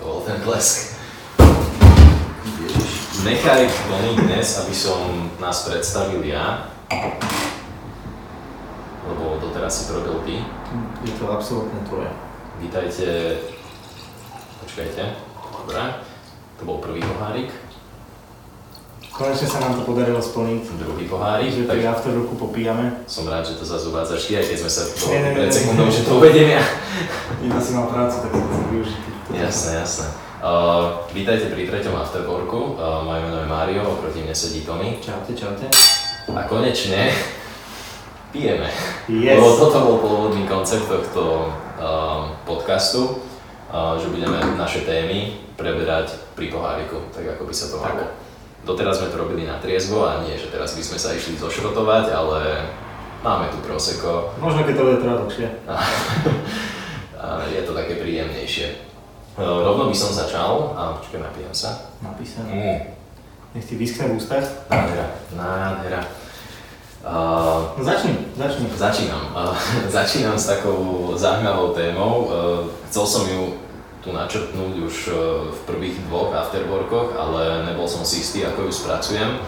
To bol ten blesk. Nechaj Tony dnes, aby som nás predstavil ja. Lebo doteraz si to robil ty. Je to absolútne tvoje. Vítajte. Počkajte. Dobre. To bol prvý pohárik. Konečne sa nám to podarilo splniť. Druhý pohárik. Že pri afterworku popíjame. Som rád, že to zase uvádzaš ty, aj keď sme sa nie, pred sekundou, že to uvediem ja. Jedna si mal prácu, tak si to využiť. Jasné, jasné. Uh, vítajte pri treťom afterworku. Uh, moje meno je Mário, oproti mne sedí Tony. Čaute, čaute. A konečne pijeme. Yes. Lebo toto bol pôvodný koncept tohto uh, podcastu, uh, že budeme naše témy preberať pri poháriku, tak ako by sa to malo. Doteraz sme to robili na triezvo a nie, že teraz by sme sa išli zošrotovať, ale máme tu proseko Možno keď to bude trvať dlhšie. je to také príjemnejšie. Rovno by som začal, a počkaj, napijem sa. Napísané. Mm, Nech ti vyschne v ústach. nádhera, nádhera. Uh, No začni, začni. Začínam. Uh, začínam s takou zaujímavou témou. Uh, chcel som ju tu načrtnúť už uh, v prvých dvoch afterworkoch, ale nebol som si istý, ako ju spracujem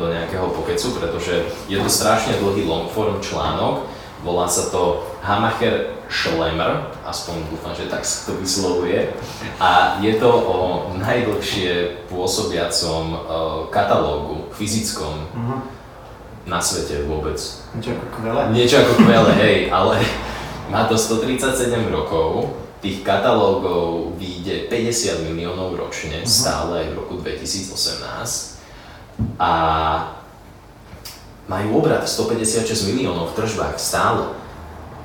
do nejakého pokecu, pretože je to strašne dlhý longform článok. Volá sa to Hamacher Schlemmer, aspoň dúfam, že tak sa to vyslovuje. A je to o najdlhšie pôsobiacom uh, katalógu fyzickom Mhm. na svete vôbec. Niečo ako kvele. Niečo ako kvele, hej, ale má to 137 rokov, tých katalógov vyjde 50 miliónov ročne, Mhm. stále aj v roku 2018. A majú obrad 156 miliónov v tržbách stále.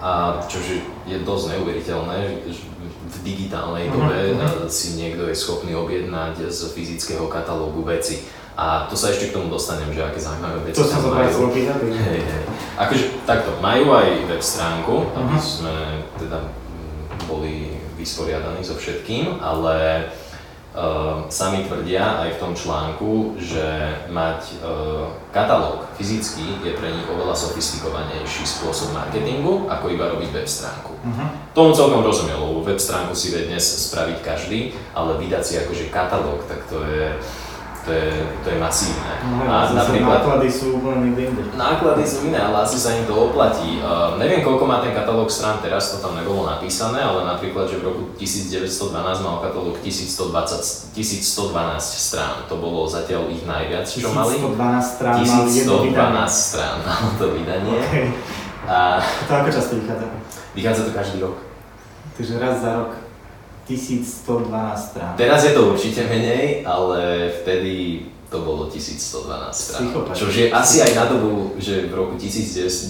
A čože je dosť neuveriteľné, že v digitálnej Mhm, dobe mhm. eh, si niekto je schopný objednať z fyzického katalógu veci. A to sa ešte k tomu dostanem, že aké zaujímavé veci To tam sa majú. opýtať. takže- Hej, hej. Akože takto, majú aj web stránku, aby Mhm. sme teda boli vysporiadaní so všetkým, ale uh, sami tvrdia aj v tom článku, že mať uh, katalóg fyzický je pre nich oveľa sofistikovanejší spôsob marketingu, ako iba robiť web stránku. Mhm. Tomu celkom rozumiem, lebo web stránku si vie dnes spraviť každý, ale vydať si akože katalóg, tak to je, to je, to je masívne. No, A napríklad náklady sú úplne inde. Náklady sú iné, ale asi sa im to oplatí. Uh, neviem, koľko má ten katalóg strán teraz, to tam nebolo napísané, ale napríklad, že v roku 1912 mal katalóg 1120, 1112 strán. To bolo zatiaľ ich najviac, čo mali. 1112 strán mali vydanie. 1112 strán malo to vydanie. Okay. A To ako často vychádza? vychádza to každý rok. Takže raz za rok 1112 strán. Teraz je to určite menej, ale vtedy to bolo 1112 strán. Psychopat. Čo je asi aj na dobu, že v roku 1912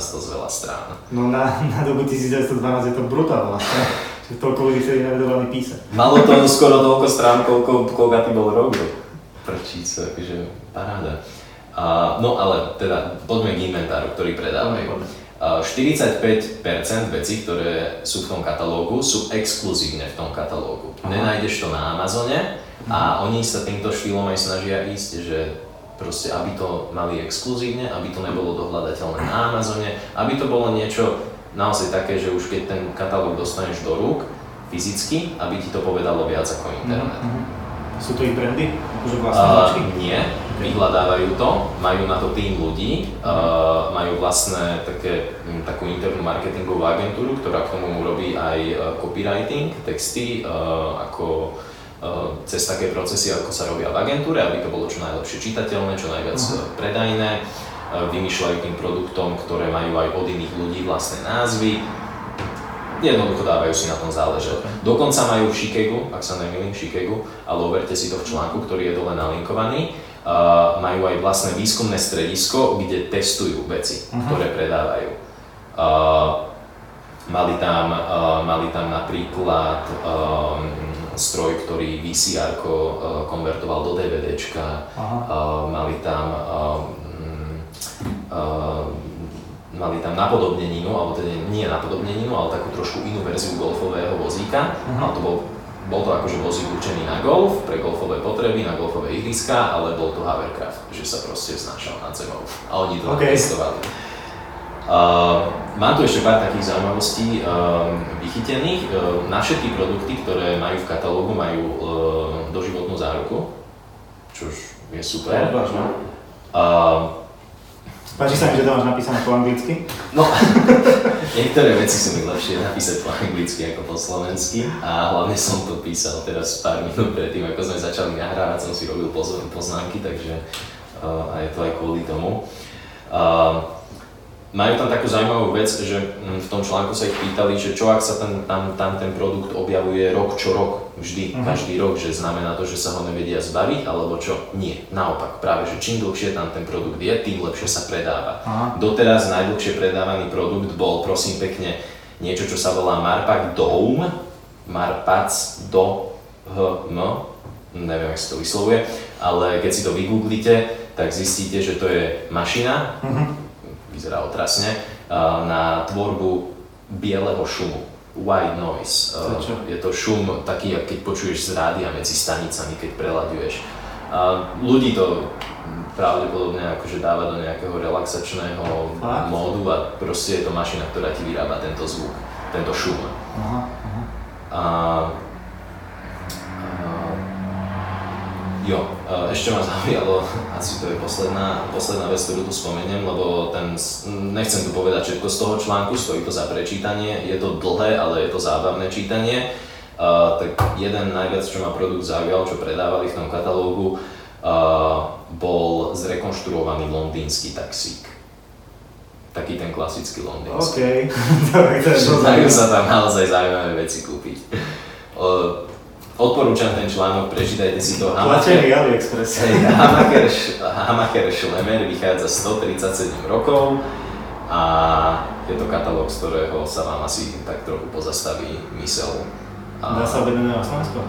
to z veľa strán. No na, na dobu 1912 je to brutál vlastne. Že toľko ľudí vtedy nevedelo ani písať. Malo to skoro toľko strán, koľko, koľko bol rok. Prčíc, akože paráda. A, no ale teda poďme k inventáru, ktorý predávajú. A 45% vecí, ktoré sú v tom katalógu, sú exkluzívne v tom katalógu. Aha. Nenájdeš to na Amazone a oni sa týmto štýlom aj snažia ísť, že proste aby to mali exkluzívne, aby to nebolo dohľadateľné na Amazone, aby to bolo niečo naozaj také, že už keď ten katalóg dostaneš do rúk fyzicky, aby ti to povedalo viac ako internet. Mhm. Sú to ich brandy? Akože vlastné Uh, nie, vyhľadávajú to, majú na to tým ľudí, uh, majú vlastné také, m, takú internú marketingovú agentúru, ktorá k tomu robí aj uh, copywriting, texty, uh, ako uh, cez také procesy, ako sa robia v agentúre, aby to bolo čo najlepšie čitateľné, čo najviac Aha. uh, predajné. Vymýšľajú tým produktom, ktoré majú aj od iných ľudí vlastné názvy. Jednoducho dávajú si na tom záležať. Dokonca majú v Chicagu, ak sa nemýlim, v Chicagu, ale overte si to v článku, ktorý je dole nalinkovaný, majú aj vlastné výskumné stredisko, kde testujú veci, Aha. ktoré predávajú. Uh, mali, tam, uh, mali tam napríklad stroj, ktorý VCR konvertoval do DVDčka, Aha. mali tam uh, mali tam napodobneninu, alebo teda nie napodobneninu, ale takú trošku inú verziu golfového vozíka. Mhm. Ale to bol, bol to akože vozík určený na golf, pre golfové potreby, na golfové ihriska, ale bol to hovercraft, že sa proste vznášal nad zemou. A oni to OK. testovali. Uh, mám tu ešte pár takých zaujímavostí uh, vychytených. Uh, na všetky produkty, ktoré majú v katalógu, majú uh, doživotnú záruku, čo je super. Uh, Páči sa mi, že to máš napísané po anglicky? No, niektoré veci sú mi lepšie napísať po anglicky ako po slovensky a hlavne som to písal teraz pár minút predtým, ako sme začali nahrávať, som si robil poznámky, takže uh, aj to aj kvôli tomu. Uh, majú tam takú zaujímavú vec, že mm, v tom článku sa ich pýtali, že čo ak sa ten, tam, tam ten produkt objavuje rok čo rok, vždy, uh-huh. každý rok, že znamená to, že sa ho nevedia zbaviť, alebo čo? Nie, naopak, práve, že čím dlhšie tam ten produkt je, tým lepšie sa predáva. Uh-huh. Doteraz najdlhšie predávaný produkt bol, prosím pekne, niečo, čo sa volá Marpak Dome, Marpac do HM, neviem, ako sa to vyslovuje, ale keď si to vygooglite, tak zistíte, že to je mašina, uh-huh vyzerá otrasne, na tvorbu bieleho šumu. White noise. To je to šum taký, keď počuješ z rádia medzi stanicami, keď preladuješ. Ľudí to pravdepodobne akože dáva do nejakého relaxačného Fakt? módu a proste je to mašina, ktorá ti vyrába tento zvuk, tento šum. Aha, aha. A Jo, ešte ma zaujalo, asi to je posledná, posledná vec, ktorú tu spomeniem, lebo ten, nechcem tu povedať všetko z toho článku, stojí to za prečítanie, je to dlhé, ale je to zábavné čítanie. Uh, tak jeden najviac, čo ma produkt zaujal, čo predávali v tom katalógu, uh, bol zrekonštruovaný londýnsky taxík. Taký ten klasický londýnsky. OK, Dajú sa tam naozaj zaujímavé veci kúpiť. Uh, Odporúčam ten článok, prečítajte si to. AliExpress. Hey, Hamaker, Hamaker Schlemmer vychádza 137 rokov a je to katalóg, z ktorého sa vám asi tak trochu pozastaví mysel. A, Dá sa objednať na Slovensku?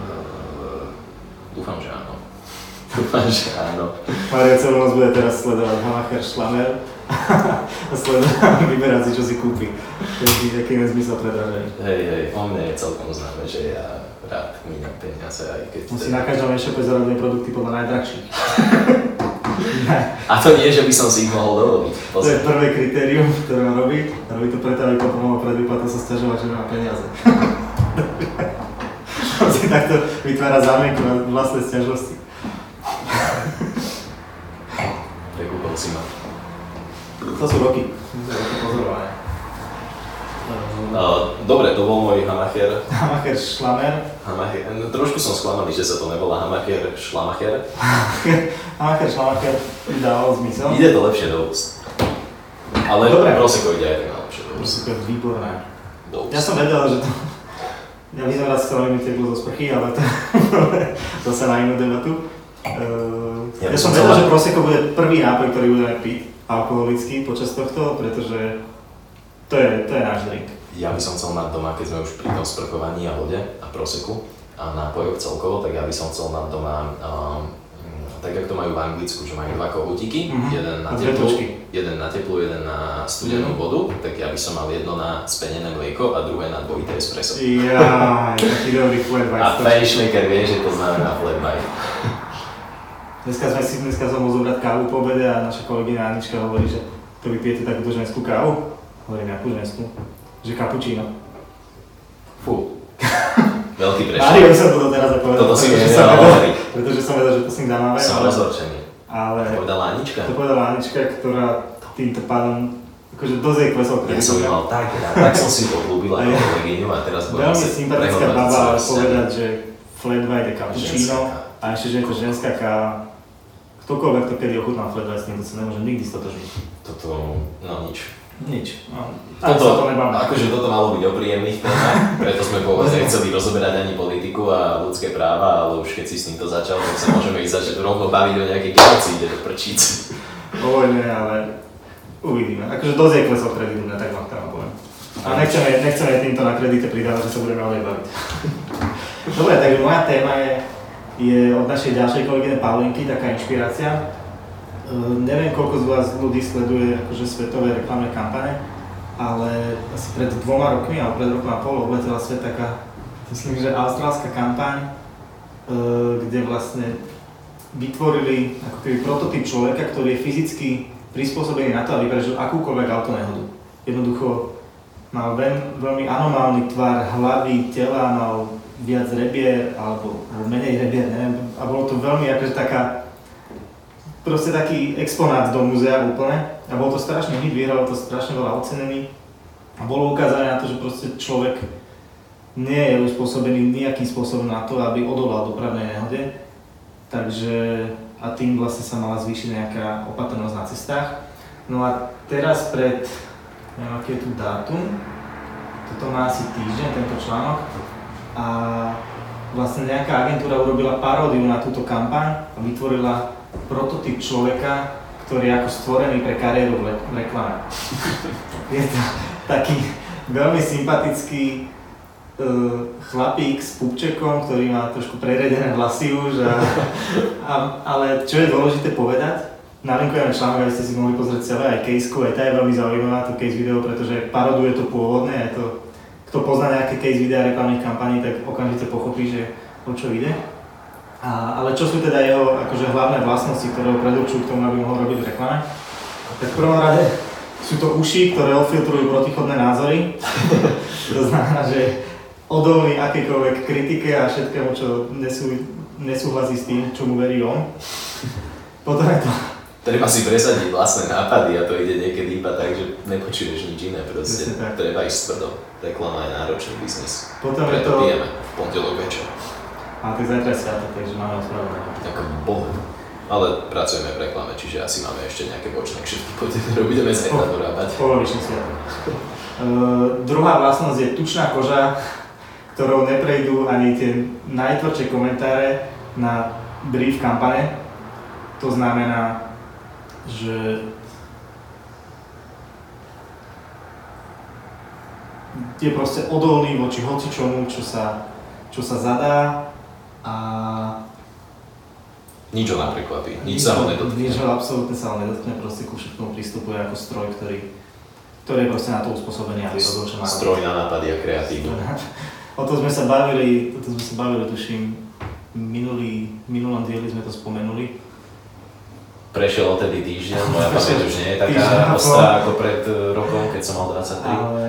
Dúfam, že áno. Dúfam, že áno. Maria celú noc bude teraz sledovať Hamaker Schlemmer a sledovať, vyberať si, čo si kúpi. Aký je nezmysel predražený. Hej, hej, o mne je celkom známe, že ja rád míňam peniaze, aj keď... Musí na každom e-shope zarobíme produkty podľa najdrahších. A to nie, že by som si ich mohol dovoliť. To je prvé kritérium, ktoré má robiť. Robí to preto, aby potom mohol pred výplatou sa stiažovať, že nemá peniaze. On si takto vytvára zámienku na vlastné stiažnosti. Prekúpil si ma. To sú roky. To sú roky pozorovania. dobre, to bol môj Hamacher. Hamacher Šlamer. Hamacher. No, trošku som sklamaný, že sa to nevolá Hamacher Šlamacher. Hamacher Šlamacher mi dával zmysel. Ide to lepšie do úst. Ale dobre. Proseko ide aj tak lepšie do úst. Proseko je výborné. Do úst. Ja som vedel, že to... Ja by som raz chcel mi teplo zo sprchy, ale to, sa na inú debatu. Uh, ja, ja som vedel, že Proseko bude prvý nápoj, ktorý budeme piť alkoholický počas tohto, pretože to je, to je náš drink. Ja by som chcel mať doma, keď sme už pri tom sprchovaní a vode a proseku a nápojoch celkovo, tak ja by som chcel mať doma um, tak ako to majú v Anglicku, že majú dva kohútiky, mm-hmm. jeden, na teplu, jeden na teplu, jeden na studenú mm-hmm. vodu, tak ja by som mal jedno na spenené mlieko a druhé na dvojité espresso. Ja, taký dobrý flat white. A Fashmaker vie, že to znamená flat white. Dneska sme si dneska som zobrať kávu po obede a naša kolegyňa Anička hovorí, že to vy pijete takúto ženskú kávu. Hovorím, akú ženskú? Že kapučíno. Fú. Veľký. Mário by som to teraz povedal. Toto si pretože som vedel, pretože som vedel, že to s ním dáme. Som rozhorčený. Ale... To povedala Anička? To povedala Anička, ktorá týmto pádom akože dosť jej klesol Ja som mal tak rád, tak som si pohlúbil ako kolegyňu a teraz budem Veľmi sympatická baba povedať, že flat white je cappuccino a ešte, že je to ženská káva. Ktokoľvek to kedy ochutná flat white, s ním to sa nemôže nikdy stotožniť. Toto, no nič. Nič. No, toto, to akože toto malo byť o príjemných témach, preto sme pôvodne nechceli rozoberať ani politiku a ľudské práva, ale už keď si s týmto začal, tak sa môžeme ísť začať rovno baviť o nejakej genocíde do prčíc. O vojne, ale uvidíme. Akože dosť je klesol kredit, ne, tak vám tam poviem. A nechceme, nechceme týmto na kredite pridávať, že sa budeme o baviť. Dobre, takže moja téma je, je od našej ďalšej kolegyne Paulinky, taká inšpirácia. Ehm, neviem, koľko z vás ľudí sleduje akože svetové reklamné kampane, ale asi pred dvoma rokmi, alebo pred rokom a pol obletela svet taká, myslím, že austrálska kampaň, ehm, kde vlastne vytvorili ako keby prototyp človeka, ktorý je fyzicky prispôsobený na to, aby prežil akúkoľvek autonehodu. jednoducho mal veľmi, anomálny tvar hlavy, tela, mal viac rebier alebo, alebo menej rebier, neviem. A bolo to veľmi akože taká, proste taký exponát do múzea úplne. A bol to strašne hit, vyhral to strašne veľa ocenený. A bolo ukázané na to, že proste človek nie je uspôsobený nejakým spôsobom na to, aby odolal dopravnej nehode. Takže a tým vlastne sa mala zvýšiť nejaká opatrnosť na cestách. No a teraz pred, neviem aký je tu dátum, toto má asi týždeň, tento článok, a vlastne nejaká agentúra urobila paródiu na túto kampaň a vytvorila prototyp človeka, ktorý je ako stvorený pre kariéru v reklame. je to taký veľmi sympatický uh, chlapík s pupčekom, ktorý má trošku preredené vlasy už, a, a, ale čo je dôležité povedať, nalinkujeme článok, aby ste si mohli pozrieť celé aj case aj tá je veľmi zaujímavá, to case video, pretože paroduje to pôvodné, je to, kto pozná nejaké case videa reklamných kampaní, tak okamžite pochopí, že o čo ide. A, ale čo sú teda jeho akože, hlavné vlastnosti, ktoré ho predurčujú k tomu, aby mohol robiť v reklame? Tak v prvom rade sú to uši, ktoré odfiltrujú protichodné názory. to znamená, že odolný akékoľvek kritike a všetkému, čo nesú, nesúhlasí s tým, čo mu verí on. Potom je to Treba si presadiť vlastné nápady a to ide niekedy iba tak, že nepočuješ nič iné proste. Treba ísť tvrdo. Reklama je náročný biznis. Potom Preto to... pijeme v pondelok večer. A tak zajtra je sviatok, takže máme ospravedlenie. Tak bohu. Ale pracujeme v reklame, čiže asi máme ešte nejaké bočné kšefty, ktoré budeme zajtra dorábať. Polovičný sviatok. Uh, druhá vlastnosť je tučná koža, ktorou neprejdú ani tie najtvrdšie komentáre na brief kampane. To znamená, že je proste odolný voči hocičomu, čo sa, čo sa zadá a nič ho naprekvapí, nič, nič sa ho nedotkne. Nič ho absolútne sa ho nedotkne, proste ku všetkomu pristupuje ako stroj, ktorý, ktorý je proste na to uspôsobený, aby robil čo má. Stroj na nápady a kreatívnu. o to sme sa bavili, o to sme sa bavili, tuším, minulý, minulom dieli sme to spomenuli, prešiel odtedy týždeň, moja pamäť už nie je taká ostrá ako pred rokom, keď som mal 23. Ale,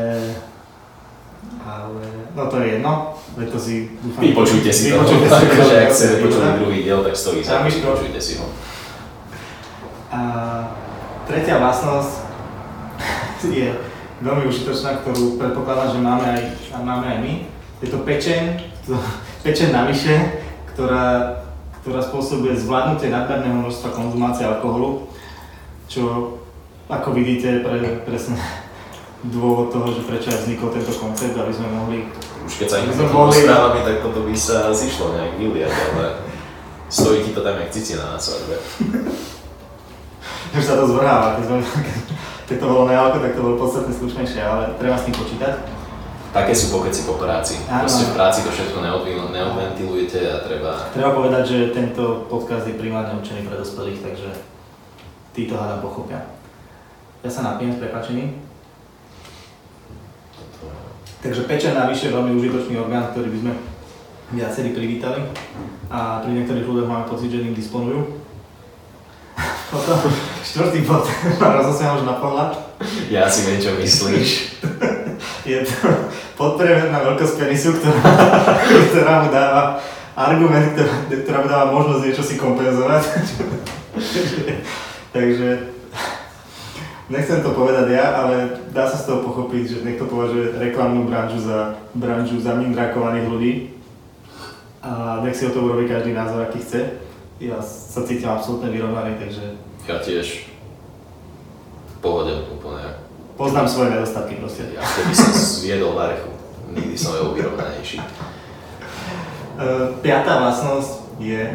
ale, no to je jedno, veď to si dúfam... Vypočujte si to, akože ak chcete počuť druhý diel, tak stojí za to, vypočujte si ho. A tretia vlastnosť je veľmi užitočná, ktorú predpokladám, že máme aj, máme aj my. Je to pečeň, pečeň navyše, ktorá ktorá spôsobuje zvládnutie nadmerného množstva konzumácie alkoholu, čo ako vidíte pre, presne dôvod toho, že prečo aj vznikol tento koncept, aby sme mohli... Už keď sa mohli... správami, tak toto by sa zišlo nejak vyliať, ale stojí ti to tam jak cicina na svadbe. Už sa to zvrháva, keď, sme, keď to bolo na tak to bolo podstatne slušnejšie, ale treba s tým počítať. Také sú pokeci po práci. Áno. Proste v práci to všetko neodventilujete a treba... Treba povedať, že tento podcast je primárne určený pre dospelých, takže títo hádam pochopia. Ja sa napijem s prepačením. Takže pečen navyše je veľmi užitočný orgán, ktorý by sme viacerí privítali a pri niektorých ľuďoch máme pocit, že ním disponujú. Potom štvrtý bod ma rozosiahol už na pohľad. Ja si viem, čo myslíš. je to podpriemerná veľkosť penisu, ktorá, ktorá mu dáva argument, ktorá, ktorá mu dáva možnosť niečo si kompenzovať. Takže nechcem to povedať ja, ale dá sa z toho pochopiť, že niekto považuje reklamnú branžu za branžu zamindrakovaných ľudí. A nech si o to urobí každý názor, aký chce. Ja sa cítim absolútne vyrovnaný, takže... Ja tiež. V pohode úplne Poznám svoje nedostatky proste. Ja keby som zviedol varchu, nikdy som bol vyrovnanejší. Uh, piatá vlastnosť je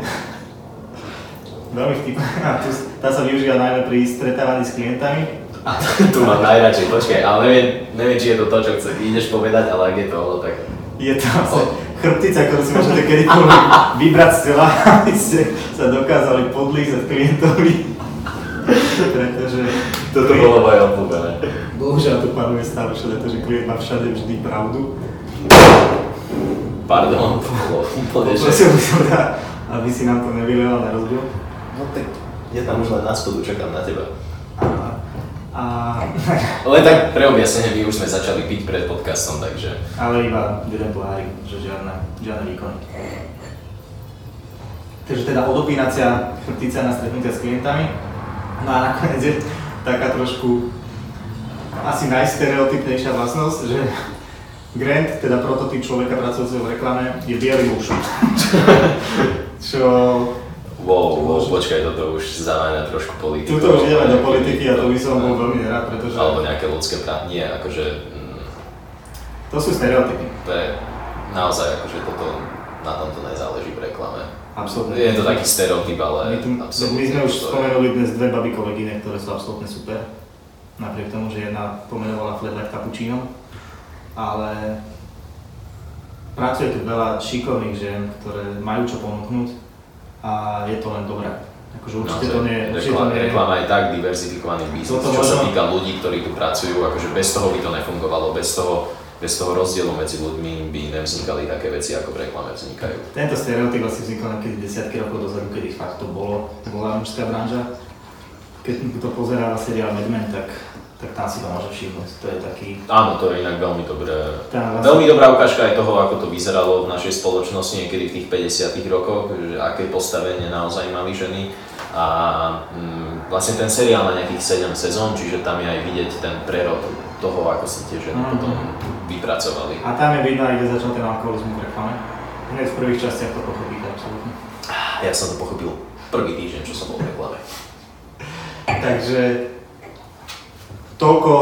veľmi vtipná. Tá sa využíva najmä pri stretávaní s klientami. A tu mám najradšej, počkaj, ale neviem, neviem, či je to to, čo chce, ideš povedať, ale ak je to, ale tak... Je to oh. chrbtica, ktorú si môžete kedykoľvek vybrať z tela, aby ste sa dokázali podlízať klientovi. Pretože... Toto bolo moje obľúbené. Bohužiaľ tu panuje stále všade to, že klient má všade vždy pravdu. Pardon, to bolo úplne, že... Poprosil by som aby si nám to nevylel a nerozbil. No tak ja tam už len na spodu čakám na teba. A. Ale tak pre objasnenie, my už sme začali piť pred podcastom, takže... Ale iba jeden pohárik, že žiadne, žiadne výkony. Takže teda odopínacia chrbtica na stretnutia s klientami. No a nakoniec je taká trošku asi najstereotypnejšia vlastnosť, že Grant, teda prototyp človeka pracujúceho v reklame, je bielý muž. Čo Wow, wow, počkaj, toto už zaváňa trošku politiku. Tuto už ideme do politiky a to by som bol veľmi rád, pretože... Alebo nejaké ľudské práv. Nie, akože... Mm, to sú stereotypy. To je naozaj, akože toto, na tomto nezáleží v reklame. Absolutne. Je to taký stereotyp, ale my, tu, absolútne. My sme už spomenuli dnes dve baby kolegyne, ktoré sú absolútne super. Napriek tomu, že jedna pomenovala flat like cappuccino. Ale pracuje tu veľa šikovných žien, ktoré majú čo ponúknuť a je to len dobré. Akože určite to nie, určite reklama, to nie reklama je tak diverzifikovaný biznis, čo sa týka ľudí, ktorí tu pracujú, akože bez toho by to nefungovalo, bez toho, bez toho rozdielu medzi ľuďmi by nevznikali také veci, ako v reklame vznikajú. Tento stereotyp asi vznikol niekedy desiatky rokov dozadu, kedy fakt to bolo, to bola mužská branža. Keď to pozerala seriál Mad Men, tak tak tam si to môže všimnúť. To je taký... Áno, to je inak veľmi dobré. Vlastne... Veľmi dobrá ukážka aj toho, ako to vyzeralo v našej spoločnosti niekedy v tých 50 rokoch, že aké postavenie naozaj mali ženy. A mm, vlastne ten seriál má nejakých 7 sezón, čiže tam je aj vidieť ten prerod toho, ako sa tie ženy mm-hmm. potom vypracovali. A tam je vidno aj, kde začal ten alkoholizmus v reklame. Hneď v prvých častiach to pochopíte absolútne. Ja som to pochopil prvý týždeň, čo som bol v reklame. Takže toľko,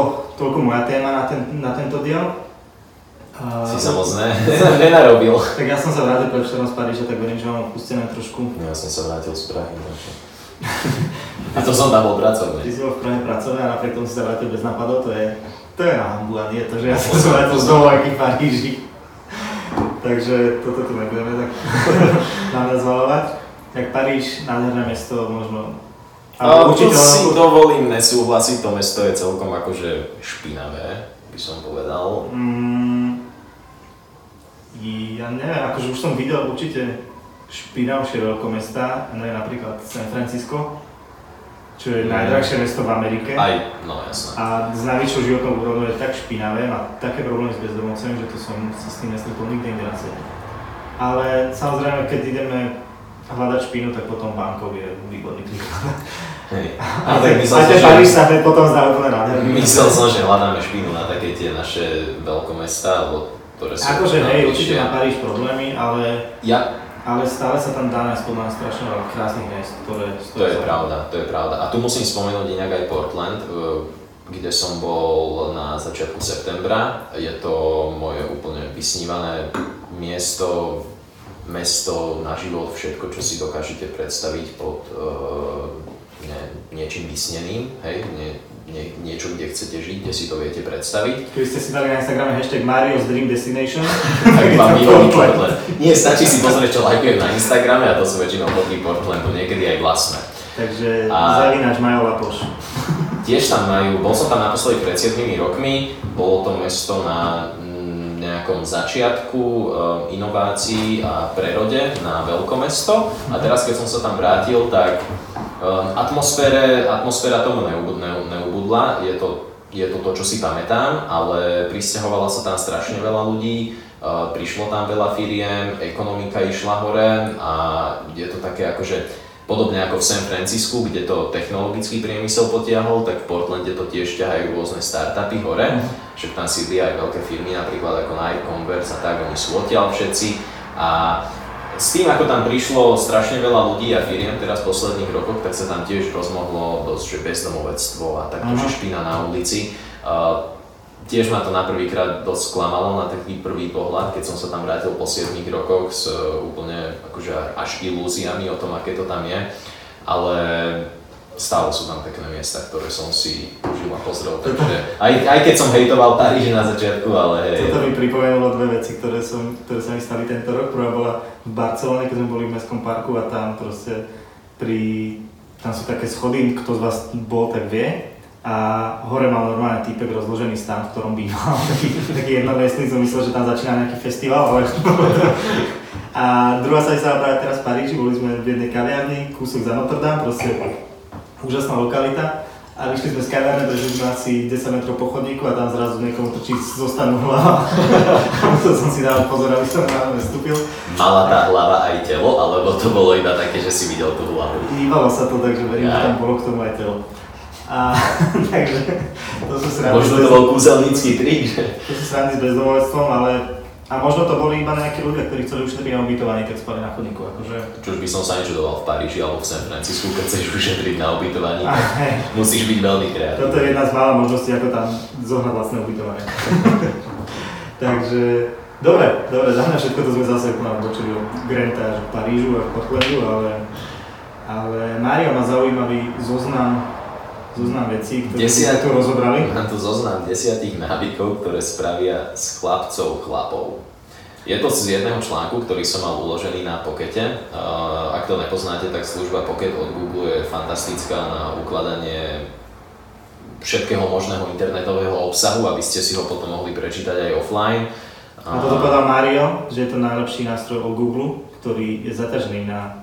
toľko moja téma na, ten, na tento diel. Uh, si sa moc ne, nenarobil. Tak ja som sa vrátil pre z Paríža, tak verím, že mám odpustené trošku. Ja som sa vrátil z Prahy. A to som tam bol pracovný. Ty si bol v Prahe pracovný a napriek tomu si sa vrátil bez nápadov, to je, to je na hambu a nie to, že ja som sa vrátil z dovolenky v Paríži. Takže toto tu nebudeme tak na nás valovať. Tak Paríž, nádherné mesto, možno ale určite si dovolím nesúhlasiť, to mesto je celkom akože špinavé, by som povedal. Mm, ja neviem, akože už som videl určite špinavšie veľkomestá, no je napríklad San Francisco, čo je mm. najdrahšie mesto v Amerike. Aj, no jasné. A s najvyššou životnou úrovňou je tak špinavé, má také problémy s bezdomovcami, že to som sa s tým nestretol nikdy inde na svete. Ale samozrejme, keď ideme hľadať špínu, tak potom bankov je výborný príklad. Hej. A, tak myslel, že... Paríž sa potom zdá úplne nádherný. Myslel som, že hľadáme špínu na také tie naše veľkomestá, alebo ktoré sú... Akože hej, určite má Paríž problémy, ale... Ja, ale stále sa tam dá nájsť podľa strašne veľa krásnych miest, ktoré... To je pravda, to je pravda. A tu musím spomenúť inak aj Portland, e, kde som bol na začiatku septembra. Je to moje úplne vysnívané miesto, mesto na život, všetko, čo si dokážete predstaviť pod uh, ne, niečím vysneným, hej, nie, nie, niečo, kde chcete žiť, kde si to viete predstaviť. Keby ste si dali na Instagrame hashtag Mario's Dream Destination, tak vám vyhodí Portland. Nie, stačí si pozrieť, čo lajkujem na Instagrame a to sú väčšinou fotky Portlandu, niekedy aj vlastné. Takže a... zavináč Majo Lapoš. Tiež tam majú, bol som tam naposledy pred 7 rokmi, bolo to mesto na nejakom začiatku e, inovácií a prerode na veľkomesto. A teraz keď som sa tam vrátil, tak Ehm, atmosfére, atmosféra tomu neubudla, je to, je to to, čo si pamätám, ale pristahovala sa tam strašne veľa ľudí, ehm, prišlo tam veľa firiem, ekonomika išla hore a je to také akože podobne ako v San Francisku, kde to technologický priemysel potiahol, tak v Portlande to tiež ťahajú rôzne startupy hore, mm. že tam sídlia aj veľké firmy, napríklad ako Converse a tak, oni sú odtiaľ všetci a s tým, ako tam prišlo strašne veľa ľudí a firiem teraz v posledných rokoch, tak sa tam tiež rozmohlo dosť, že bezdomovectvo a takto, uh-huh. že špina na ulici. Uh, tiež ma to na prvýkrát dosť sklamalo na taký prvý pohľad, keď som sa tam vrátil po 7 rokoch s uh, úplne akože až ilúziami o tom, aké to tam je. Ale stále sú tam pekné miesta, ktoré som si užil a pozrel, takže aj, aj keď som hejtoval Paríž na začiatku, ale hej. Toto mi pripomenulo dve veci, ktoré, som, ktoré sa mi stali tento rok. Prvá bola v Barcelone, keď sme boli v mestskom parku a tam proste pri, tam sú také schody, kto z vás bol, tak vie. A hore mal normálne týpek rozložený stan, v ktorom býval, taký, taký jednomiestný, som myslel, že tam začína nejaký festival, ale a druhá sa stala práve teraz v Paríži, boli sme v jednej kaviarni, kúsok za Notre Dame, proste úžasná lokalita. A vyšli sme z kaverne, prešli sme asi 10 metrov po chodníku a tam zrazu niekomu trčí zostanú hlava. to som si dal pozor, aby som ráno nestúpil. Mala tá hlava aj telo, alebo to bolo iba také, že si videl tú hlavu? Hýbalo sa to tak, že verím, že tam bolo k tomu aj telo. A takže to sú srandy. Možno to bol kúzelnícky trik, že? To sú srandy s bezdomovectvom, ale a možno to boli iba nejakí ľudia, ktorí chceli ušetriť na ubytovanie, keď spali na chodníku. Akože... Čož by som sa nečudoval v Paríži alebo v San Francisku, keď chceš ušetriť na ubytovaní, A, musíš byť veľmi kreatívny. Toto je jedna z mála možností, ako tam zohnať vlastné ubytovanie. Takže, dobre, dobre, za mňa všetko to sme zase úplne odbočili od Granta až Parížu a Portlandu, ale, ale Mário má zaujímavý zoznam, zoznam vecí, ktoré Desiat- sme tu rozobrali. Mám tu zoznam desiatých návykov, ktoré spravia z chlapcov chlapov. Je to z jedného článku, ktorý som mal uložený na Pockete. Uh, Ak to nepoznáte, tak služba Pocket od Google je fantastická na ukladanie všetkého možného internetového obsahu, aby ste si ho potom mohli prečítať aj offline. A toto povedal Mário, že je to najlepší nástroj od Google, ktorý je zaťažený na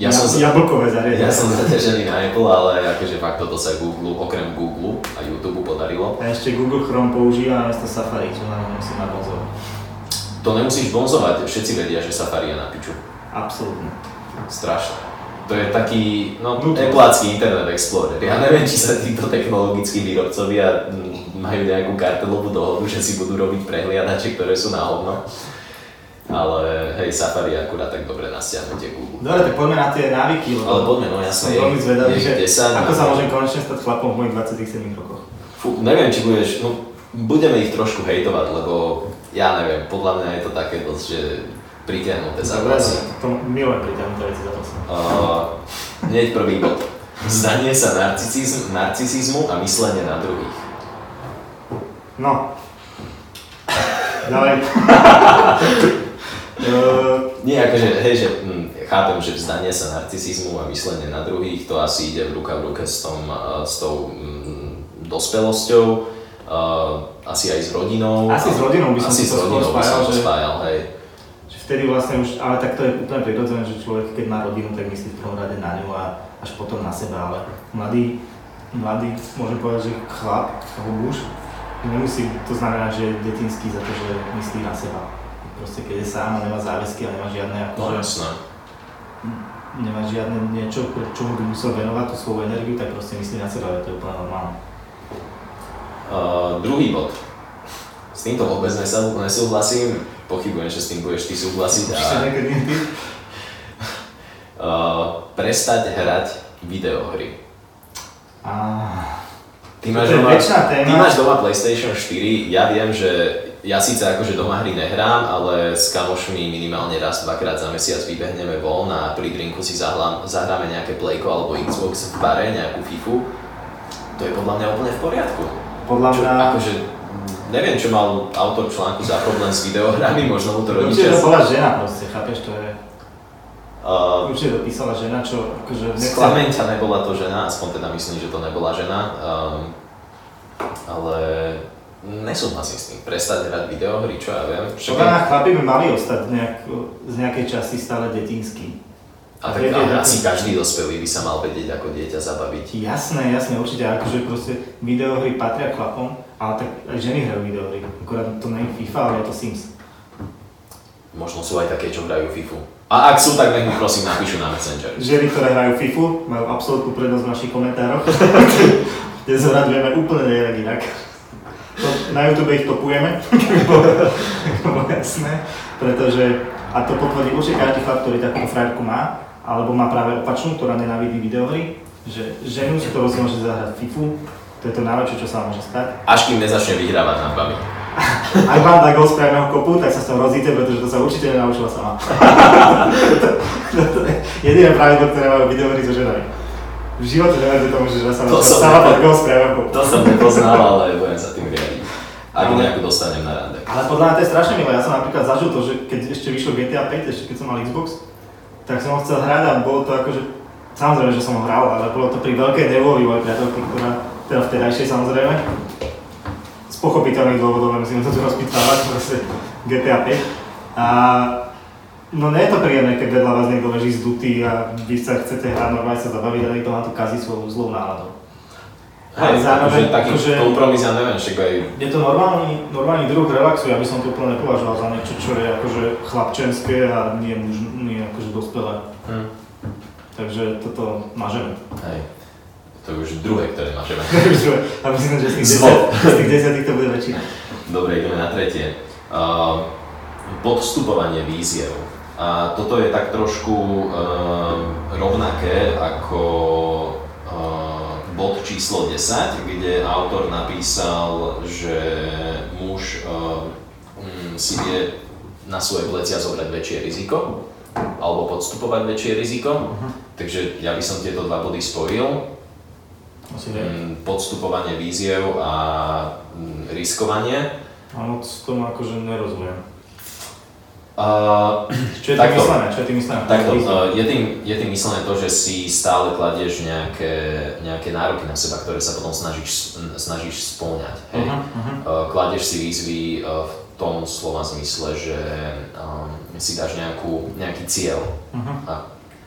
Ja na som jablkové zariadenie. Ja som zaťažený na Apple, ale akože fakt toto sa Google, okrem Google a YouTube podarilo. A ešte Google Chrome používa namiesto Safari, čo nám musí nabozovať. To nemusíš bonzovať, všetci vedia, že Safari je na piču. Absolútne. Strašné. To je taký, no, Nutnosť. Appleácky Internet Explorer. Ja neviem, či sa títo technologickí výrobcovia majú nejakú kartelovú dohodu, že si budú robiť prehliadače, ktoré sú na hovno. Ale hej, Safari je akurát tak dobre na stiahnutie Google. Dobre, tak poďme na tie návyky, lebo Ale poďme, no som jasne, veľmi zvedavý, že 10 ako na- sa môžem konečne stať chlapom v mojich 27 rokoch. Fú, neviem, či budeš, no, budeme ich trošku hejtovať, lebo ja neviem, podľa mňa je to také dosť, že pritiahnuté Dobre, vlasy. to milujem priťahnuté veci som. Uh, hneď prvý bod. Zdanie sa narcisizm, narcisizmu a myslenie na druhých. No. Ďalej. Eh, Nie, akože, hej, že hm, chápem, že vzdanie sa narcisizmu a myslenie na druhých, to asi ide v ruka v ruke s, tom, uh, s tou mm, dospelosťou, uh, asi aj s rodinou. Asi s rodinou by som asi to s rodinou by som že- spájal, hej. že vtedy vlastne už, ale tak to je úplne prirodzené, že človek keď má rodinu, tak myslí v prvom rade na ňu a až potom na seba, ale mladý, mladý, môžem povedať, že chlap alebo muž, nemusí to znamená, že je detinský za to, že myslí na seba. Proste keď je sám a nemá záväzky a nemá žiadne, No akože, jasné. nemá žiadne niečo, čomu by musel venovať tú svoju energiu, tak proste myslí na seba, to je úplne normálne. Uh, druhý bod. S týmto vôbec nesú- nesúhlasím, pochybujem, že s tým budeš ty súhlasiť. A, uh, prestať hrať videohry. A... Ty máš, doma, ty máš doma PlayStation 4, ja viem, že ja síce akože doma hry nehrám, ale s kamošmi minimálne raz, dvakrát za mesiac vybehneme von a pri drinku si zahrám, zahráme nejaké Playko alebo Xbox v bare, nejakú FIFU. To je podľa mňa úplne v poriadku. Podľa Čo, mňa... akože, neviem, čo mal autor článku za problém s videohrami, možno mu to Určite rodičia... to bola žena proste, chápeš, to je... Uh, Určite to písala žena, čo akože nechce... Sklameň ťa nebola to žena, aspoň teda myslím, že to nebola žena, um, ale nesúhlasím s tým. Prestať hrať videohry, čo ja viem. Podľa mňa chlapi by mali ostať nejak, z nejakej časti stále detinský. a tak ale asi každý dospelý by sa mal vedieť ako dieťa zabaviť. Jasné, jasné, určite, akože proste videohry patria chlapom, ale tak aj ženy hrajú videohry. Akorát to nie je FIFA, ale je to Sims. Možno sú aj také, čo hrajú FIFU. A ak sú, tak nech mi prosím napíšu na Messenger. Ženy, ktoré hrajú FIFU, majú absolútnu prednosť v našich komentároch, kde zradujeme úplne nejak inak. To, na YouTube ich topujeme, keby bolo, jasné, pretože, a to potvrdí určite každý fakt, ktorý takú frajerku má, alebo má práve opačnú, ktorá nenávidí videohry, že ženu si to rozmôže zahrať FIFU, to je to najlepšie, čo sa môže stať. Až kým nezačne vyhrávať nad vami. Ak vám dá gol z priamého kopu, tak sa s tom rozíte, pretože to sa určite nenaučila sama. to je jediné pravidlo, ktoré majú videohry so ženami. V živote neverte tomu, že sa naučila sama dať gol z priamého kopu. To som nepoznal, ale budem sa tým riadiť. Ak nejakú dostanem na rande. Ale podľa mňa to je strašne milé. Ja som napríklad zažil to, že keď ešte vyšlo GTA 5, ešte keď som mal Xbox, tak som ho chcel hrať a bolo to akože, samozrejme, že som ho hral, ale bolo to pri veľkej nevôli mojej priateľky, ktorá, teda vtedajšej samozrejme, z pochopiteľných dôvodov, nemusím to tu rozpýtavať, proste GTA 5. A no nie je to príjemné, keď vedľa vás niekto leží zdutý a vy sa chcete hrať, normálne sa zabaviť a niekto na to kazí svojou zlou náladou. Hej, zároveň akože taký akože- kompromis, ja neviem, však aj Je to normálny, normálny druh relaxu, ja by som to úplne nepovažoval za niečo, čo je akože chlapčenské a nie, muž, nie akože dospelé. hm, Takže toto mažeme. hej. To je už druhé, ktoré máš. a myslím, že z tých, Zvod. desať, z tých desiatých to bude väčšina. Dobre, ideme na tretie. Uh, podstupovanie víziev. A toto je tak trošku uh, rovnaké ako uh, bod číslo 10, kde autor napísal, že muž um, si vie na svoje plecia zobrať väčšie riziko alebo podstupovať väčšie riziko. Takže ja by som tieto dva body spojil. Mm, Podstupovanie víziev a mm, riskovanie. Moc tomu akože nerozumiem. Uh, Čo je tým Takto. myslené? Čo je tým myslené? takto, uh, je, tým, je tým myslené to, že si stále kladieš nejaké, nejaké nároky na seba, ktoré sa potom snažíš, snažíš spĺňať. Hej? Uh-huh, uh-huh. Uh, kladieš si výzvy uh, v tom slova zmysle, že um, si dáš nejakú, nejaký cieľ Uh-huh. a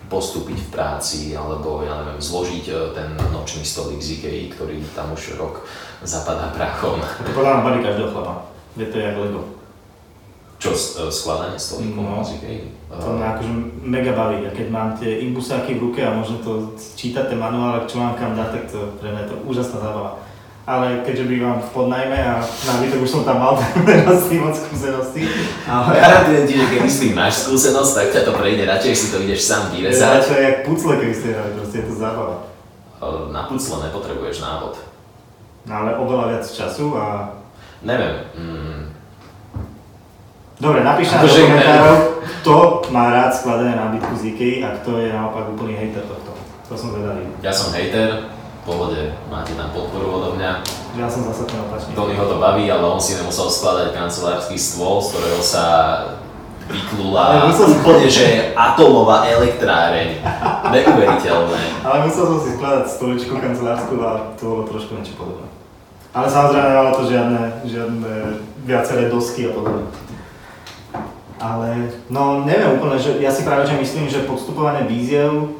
postúpiť v práci, alebo ja neviem, zložiť uh, ten nočný stolík z Ikei, ktorý tam už rok zapadá prachom. To podľa mňa baví každého chlapa. Je to jak Lego. Čo, uh, skladanie stolíkov No. To mňa akože mega baví. A keď mám tie imbusáky v ruke a môžem to čítať ten manuál, čo mám kam dať, tak to pre mňa je to úžasná zábava. Ale keďže bývam v podnajme a nábytok už som tam mal, tým moc skúsenosti. Ale Garantujem ti, že keby s tým máš skúsenosť, tak ťa to prejde, radšej si to ideš sám vyrezať. to jak pucle, keby ste hrali, proste je to zábava. Na pucle nepotrebuješ návod. No ale oveľa viac času a... Neviem, mm, Dobre, napíš nám do Akože- komentárov, kto má rád skladané nábytku z IKEA a kto je naopak úplný hater tohto. To som zvedavý. ja som hater, v pohode, máte tam podporu odo mňa. Ja som zase ten opačný. Tonyho to baví, ale on si nemusel skladať kancelársky stôl, z ktorého sa si- úplne, že atomová elektráreň. Neuveriteľné. Ale musel som si skladať stoličku kancelársku a to bolo trošku niečo podobné. Ale samozrejme nemalo to žiadne, žiadne viaceré dosky a podobne. Ale no neviem úplne, že ja si práve že myslím, že podstupovanie víziev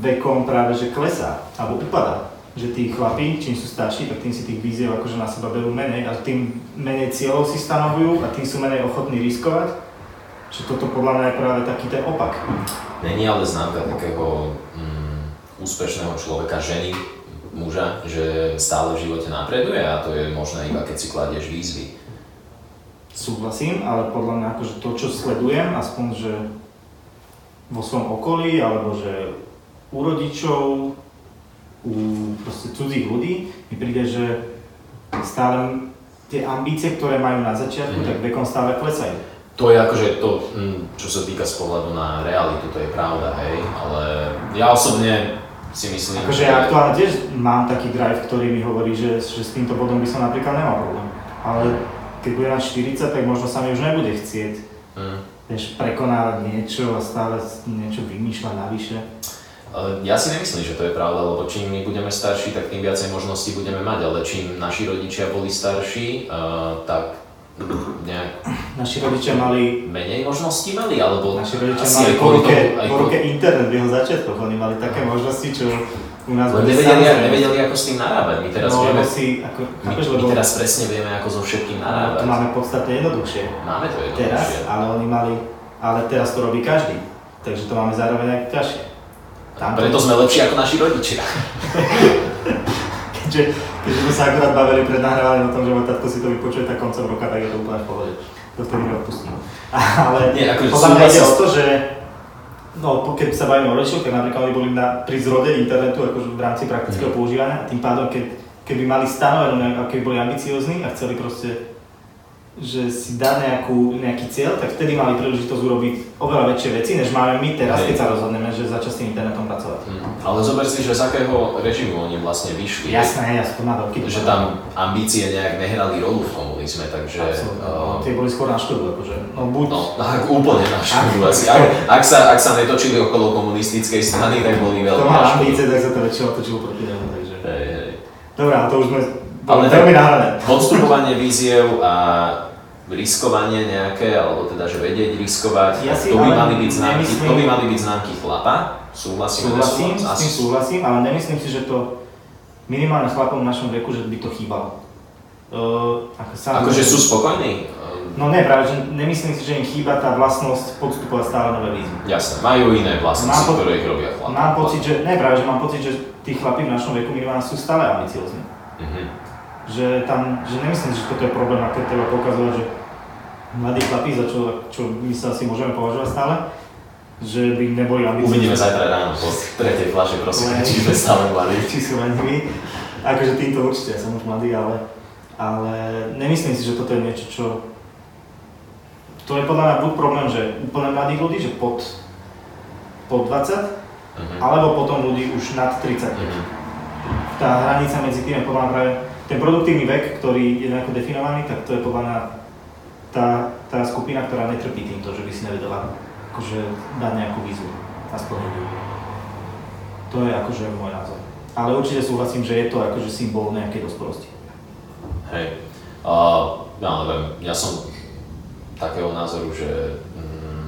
vekom práve že klesá alebo upadá. Že tí chlapí, čím sú starší, tak tým si tých víziev akože na seba berú menej a tým menej cieľov si stanovujú a tým sú menej ochotní riskovať. Že toto podľa mňa je práve taký ten opak. Není ale známka takého mm, úspešného človeka, ženy, muža, že stále v živote napreduje a to je možné iba keď si kladieš výzvy. Súhlasím, ale podľa mňa akože to, čo sledujem, aspoň že vo svojom okolí, alebo že u rodičov, u proste cudzích ľudí, mi príde, že stále tie ambície, ktoré majú na začiatku, Mhm. tak vekom stále klesajú. To je akože to, mm, čo sa týka z pohľadu na realitu, to je pravda, hej, ale ja osobne si myslím, Akože ja aktuálne tiež mám taký drive, ktorý mi hovorí, že, že s týmto bodom by som napríklad nemal problém. Ale keď bude mať 40, tak možno sa mi už nebude chcieť Mm. vieš, prekonávať niečo a stále niečo vymýšľať navyše. Ja si nemyslím, že to je pravda, lebo čím my budeme starší, tak tým viacej možností budeme mať, ale čím naši rodičia boli starší, uh, tak nejak Naši rodičia mali, menej možností mali, alebo naši rodičia mali po ruke, aj po ruke internet v jeho začiatkoch, oni mali také možnosti, čo u nás len nevedeli, samozrejme. nevedeli, ako s tým narábať. My teraz no, vieme, si, ako, my, chápeš, my lebo teraz presne vieme, ako so všetkým to narábať. máme podstatne jednoduchšie. Máme to Teraz, jednoduchšie. ale oni mali, ale teraz to robí každý. Takže to máme zároveň aj ťažšie. Tam Preto sme lepší ako naši rodičia. keďže, keďže sme sa akurát bavili pred nahrávaním o tom, že môj tatko si to vypočuje tak koncom roka, tak je to úplne v pohode. To vtedy neodpustím. Ale Nie, akože podľa mňa ide o to, že no, keď sa bavíme o rodičoch, tak napríklad oni boli na, pri zrode internetu akože v rámci praktického Mhm. používania a tým pádom, keď, keby mali stanovenú, keby boli ambiciózni a chceli proste že si dá nejakú, nejaký cieľ, tak vtedy mali príležitosť urobiť oveľa väčšie veci, než máme my teraz, keď sa rozhodneme, že začať s tým internetom pracovať. Mm. Ale zober si, že z akého režimu oni vlastne vyšli. Jasné, ja to má veľký Že tam ambície nejak nehrali rolu v komunizme, takže... Absolutne. uh, Tie boli skôr na škodu, akože, no buď, No, tak úplne na škodu asi. Ak, ak, sa, ak sa netočili okolo komunistickej strany, tak boli veľmi na škodu. ambície, tak sa to väčšinou točilo proti nemu, takže... Hej, hej. Dobrá, to už sme Ale veľmi nahrané. Podstupovanie víziev a riskovanie nejaké, alebo teda, že vedieť riskovať, Ja si to, by mali byť známky, nemyslím- to by mali byť známky chlapa. Súhlasím, nesúhlas- s tým súhlasím, ale nemyslím si, že to minimálne chlapom v našom veku, že by to chýbalo. Uh, ako sa, Akože sú spokojní? No ne, práve, že nemyslím si, že im chýba tá vlastnosť podstupovať stále nové výzvy. Jasné, majú iné vlastnosti, po- ktoré ich robia chlapi. Mám pocit, že, ne, práve, že mám pocit, že tí chlapi v našom veku minimálne sú stále ambiciózni. Mhm. Že tam, že nemyslím si, že toto je problém, ak treba pokazovať, že mladí chlapi, za čo, čo my sa asi môžeme považovať stále, že by neboli ambiciozní. Uvidíme zajtra ráno po tretej flaše, prosím, či sme stále mladí. či sú my. Akože týmto určite, ja som už mladý, ale, ale nemyslím si, že toto je niečo, čo... To je podľa mňa buď problém, že úplne mladých ľudí, že pod, pod 20, Mhm. alebo potom ľudí už nad 30. Mhm. Tá hranica medzi tým je podľa mňa práve ten produktívny vek, ktorý je nejako definovaný, tak to je podľa mňa tá, tá skupina, ktorá netrpí týmto, že by si nevedela akože dať nejakú výzvu a splniť ju. To je akože môj názor. Ale určite súhlasím, že je to akože symbol nejakej dospelosti. Hej. Uh, ja neviem, ja som takého názoru, že mm,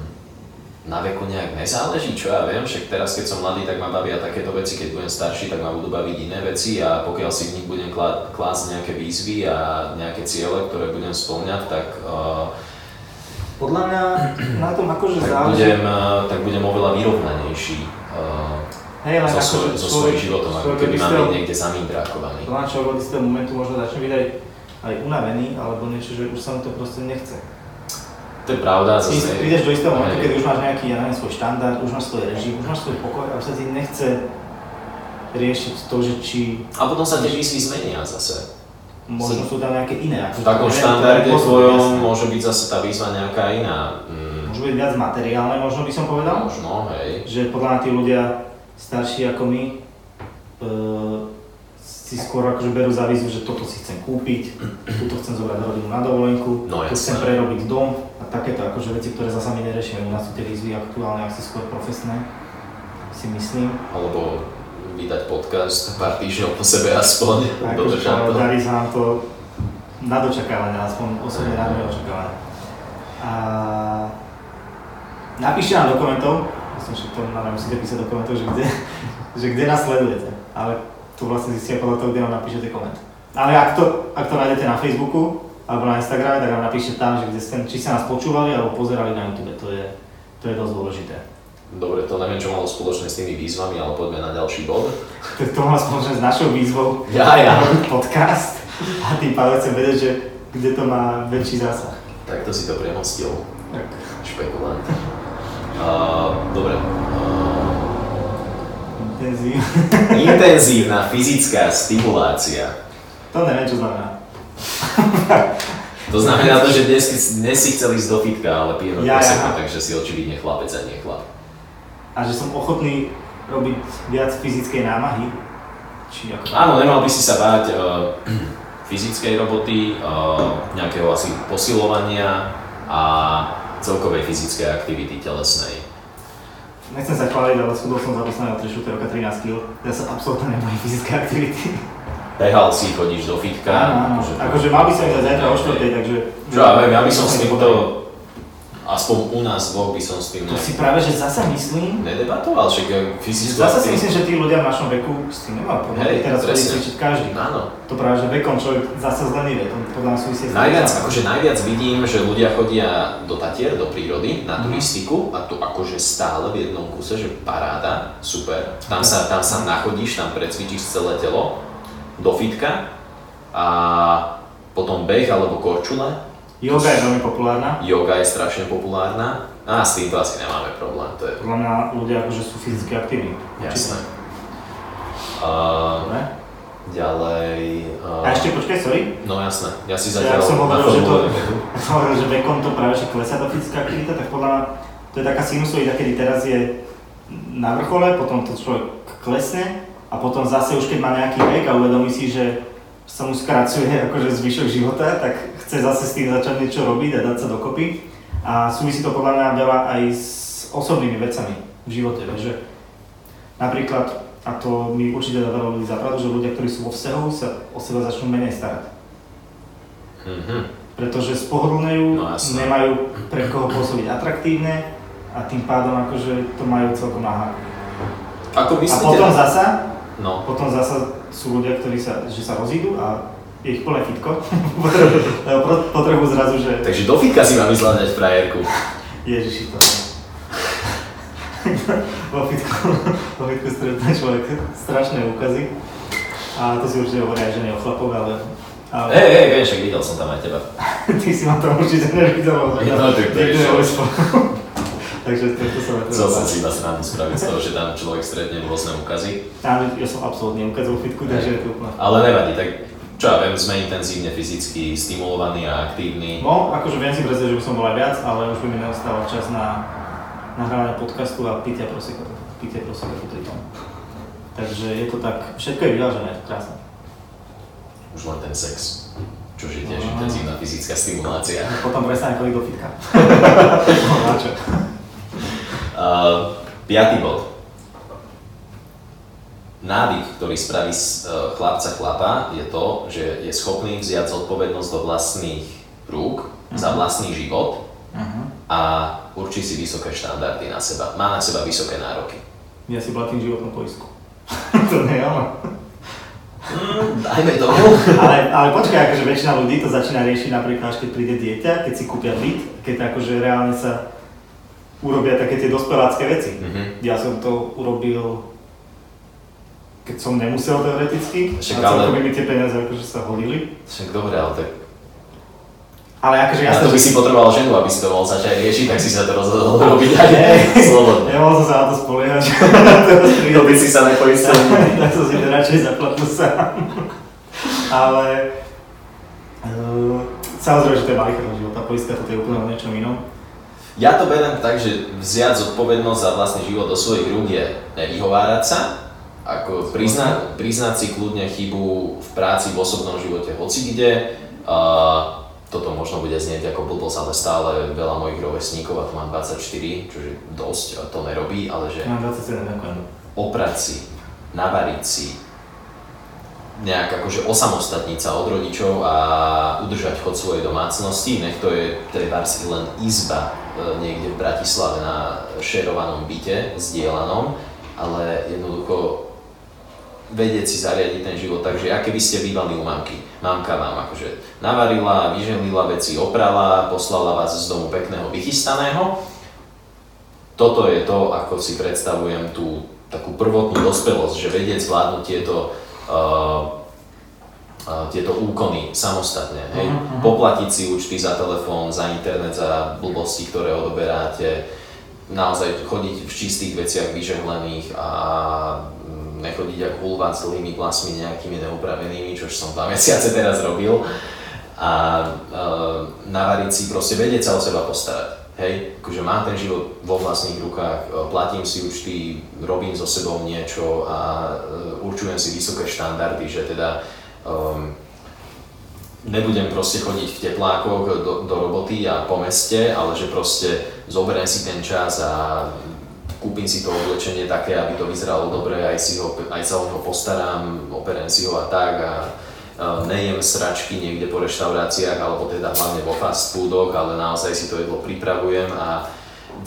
na veku nejak nezáleží, čo ja viem, však teraz keď som mladý, tak ma bavia takéto veci, keď budem starší, tak ma budú baviť iné veci a pokiaľ si v nich budem klá- klásť nejaké výzvy a nejaké ciele, ktoré budem spĺňať, tak, uh, Podľa mňa na tom akože tak, záleží. budem, tak budem oveľa vyrovnanejší uh, len so, akože svoj, so svojím životom, ako keby mám byť niekde zamindrákovaný. Podľa mňa človek od istého momentu možno začne byť aj, unavený, alebo niečo, že už sa mu to proste nechce. To je pravda, Ty zase... prídeš do istého momentu, keď už máš nejaký, ja neviem, svoj štandard, už máš svoj režim, už máš svoj pokoj a už sa ti nechce riešiť to, že či A potom sa tie výzvy zmenia zase. možno sú tam nejaké iné. V Akože, takom štandarde tvojom môže byť zase tá výzva nejaká iná. Mm, Môžu byť viac materiálne, možno by som povedal. možno, hej. Že podľa mňa tí ľudia starší ako my e, si skôr akože berú za výzvu, že toto si chcem kúpiť, túto chcem zobrať rodinu na dovolenku, No, jasné. chcem prerobiť dom a takéto akože veci, ktoré zasa my neriešime. U nás sú tie výzvy aktuálne asi skôr profesné, si myslím. Alebo vydať podcast pár týždňov po sebe aspoň. Dodržať to. darí sa nám to na dočakávanie, aspoň osobne na moje očakávanie. A napíšte nám do komentov, myslím, že to nám musíte písať do komentov, že kde, že kde nás sledujete. Ale to vlastne zistia podľa toho, kde nám napíšete koment. Ale ak to, ak to nájdete na Facebooku alebo na Instagrame, tak nám napíšte tam, že kde ste, či sa nás počúvali alebo pozerali na YouTube. To je, to je dosť dôležité. Dobre, to neviem, čo malo spoločné s tými výzvami, ale poďme na ďalší bod. To, to má spoločné s našou výzvou Ja, ja. podcast a tým pádom chcem vedieť, že kde to má väčší zásah. Takto si to premostil. Tak. Špekulant. Uh, dobre. Uh, Intenzív. intenzívna fyzická stimulácia. To neviem, čo znamená. To znamená to, že dnes, dnes si chcel ísť do fitka, ale pijeme Ja, prosecco, ja. takže si očividne chlapec a nie chlap. A že som ochotný robiť viac fyzickej námahy. Či ako... Áno, nemal by si sa báť uh, fyzickej roboty, uh, nejakého asi posilovania a celkovej fyzickej aktivity telesnej. Nechcem sa chváliť, ale schudol som za posledného 3 4 roka 13 kg. Ja sa absolútne nebojím fyzické aktivity. Behal si, chodíš do fitka. Áno, áno. Akože mal by som ísť aj zajtra o 4 takže... Čo ja ja by som s týmto, aspoň u nás dvoch by som s tým To nejak si práve, že zasa myslím, nedebatoval, však fyzickú Zasa si myslím, že tí ľudia v našom veku s tým nemajú problém. Hej, Teraz presne. cvičiť každý. Áno. To práve, že vekom človek zasa zlenivie. To podľa mňa súvisí. Najviac, akože najviac vidím, že ľudia chodia do Tatier, do prírody, na Mhm. turistiku a to akože stále v jednom kuse, že paráda, super. Tam sa, tam sa nachodíš, tam precvičíš celé telo, do fitka a potom beh alebo korčule. Yoga je veľmi populárna. Yoga je strašne populárna a s týmto asi nemáme problém, to je Podľa mňa ľudia akože sú fyzicky aktívni. jasné. Uh, Dobre. ďalej... Uh, A ešte počkaj, sorry. No jasné, ja si Ja zatiaľ som hovoril, že to- hovoril, že vekom to práve že klesá tá fyzická aktivita, tak podľa mňa to je taká sinusoida, kedy teraz je na vrchole, potom to človek klesne a potom zase už keď má nejaký vek a uvedomí si, že sa mu skracuje akože zvyšok života, tak chce zase s tým začať niečo robiť a dať sa dokopy. A súvisí to podľa mňa veľa aj s osobnými vecami v živote, že napríklad, a to mi určite dá veľa ľudí zapravdu, že ľudia, ktorí sú vo vzťahu, sa o seba začnú menej starať Mhm. pretože spohodlňujú, No, nemajú pre koho pôsobiť atraktívne a tým pádom akože to majú celkom na. Ako A myslíte? potom zasa, No, potom zasa sú ľudia, ktorí sa, že sa rozídu a je ich plné fitko. potrebujú zrazu, že... Takže do fitka si mám vyzľadať frajerku. Ježiši, to vo fitku, vo fitku stretne človek strašné úkazy. A to si určite hovoria, že nie o chlapoch, ale... ale... Hej, hej, vieš, však videl som tam aj teba. Ty si ma tam určite nevidel, ale... No, tak to je. Takže to, sa Chcel som si iba srandu spraviť z toho, že tam človek stretne rôzne úkazy. Áno, ja som absolútne ukázal fitku, takže je to úplne... Ale nevadí, tak čo ja viem, sme intenzívne fyzicky stimulovaní a aktívni. No, akože viem si predstaviť, že by som bol aj viac, ale už by mi neostával čas na nahrávanie podcastu a pitia proseka, pitia proseka pri tom. Takže je to tak, všetko je vyvážené, krásne. Už len ten sex, čo je tiež no. intenzívna fyzická stimulácia. Potom prestane chodiť do fitka. no, čo? Uh, piatý bod. Návyk, ktorý spraví z uh, chlapca chlapa, je to, že je schopný vziať zodpovednosť do vlastných rúk uh-huh. za mhm. vlastný život uh-huh. a určí si vysoké štandardy na seba. Má na seba vysoké nároky. Ja si platím životnú poistku. to nie je Mm, dajme tomu. ale, ale počkaj, akože väčšina ľudí to začína riešiť napríklad, až keď príde dieťa, keď si kúpia byt, keď akože reálne sa urobia také tie dospelácké veci. Mm-hmm. Ja som to urobil, keď som nemusel teoreticky, Však, a celkom ale... mi tie peniaze akože sa hodili. Však dobre, ale tak ale akože ja to by si potreboval ženu, aby si to mohol začať riešiť, tak si sa to rozhodol robiť aj slobodne. Nemohol som sa na to spoliehať. to by si sa nepoistil. tak som si to radšej zaplatil sám. Ale uh, samozrejme, že to je malicherná života poistka, to je úplne o niečom inom. Ja to beriem tak, že vziať zodpovednosť za vlastný život do svojich rúk je nevyhovárať sa, ako prizna, priznať si kľudne chybu v práci, v osobnom živote, hoci kde. Uh, toto možno bude znieť ako blbosť, ale stále veľa mojich rovesníkov, a tu mám 24, čože dosť to nerobí, ale že mám 27, ďakujem. oprať si, navariť si, nejak akože osamostatniť sa od rodičov a udržať chod svojej domácnosti, nech to je treba si len izba e, niekde v Bratislave na šerovanom byte, zdieľanom, ale jednoducho vedieť si zariadiť ten život tak, že aké by ste bývali u mamky. Mamka vám akože navarila, vyželila veci, oprala, poslala vás z domu pekného, vychystaného. Toto je to, ako si predstavujem tú takú prvotnú dospelosť, že vedieť zvládnuť tieto uh, tieto úkony samostatne. Hej? Uh-huh. Poplatiť si účty za telefón, za internet, za blbosti, ktoré odoberáte, naozaj chodiť v čistých veciach vyžehlených a nechodiť ako hulván s dlhými vlasmi nejakými neupravenými, čo som dva mesiace teraz robil. A uh, navariť si, proste vedieť sa o seba postarať. Hej, akože mám ten život vo vlastných rukách, e, platím si účty, robím so sebou niečo a uh, určujem si vysoké štandardy, že teda um, nebudem proste chodiť v teplákoch do, do roboty a po meste, ale že proste zoberiem si ten čas a kúpim si to oblečenie také, aby to vyzeralo dobre, aj, si ho, aj sa o neho postaram, operem si ho a tak a nejem sračky niekde po reštauráciách alebo teda hlavne vo fast foodoch, ale naozaj si to jedlo pripravujem a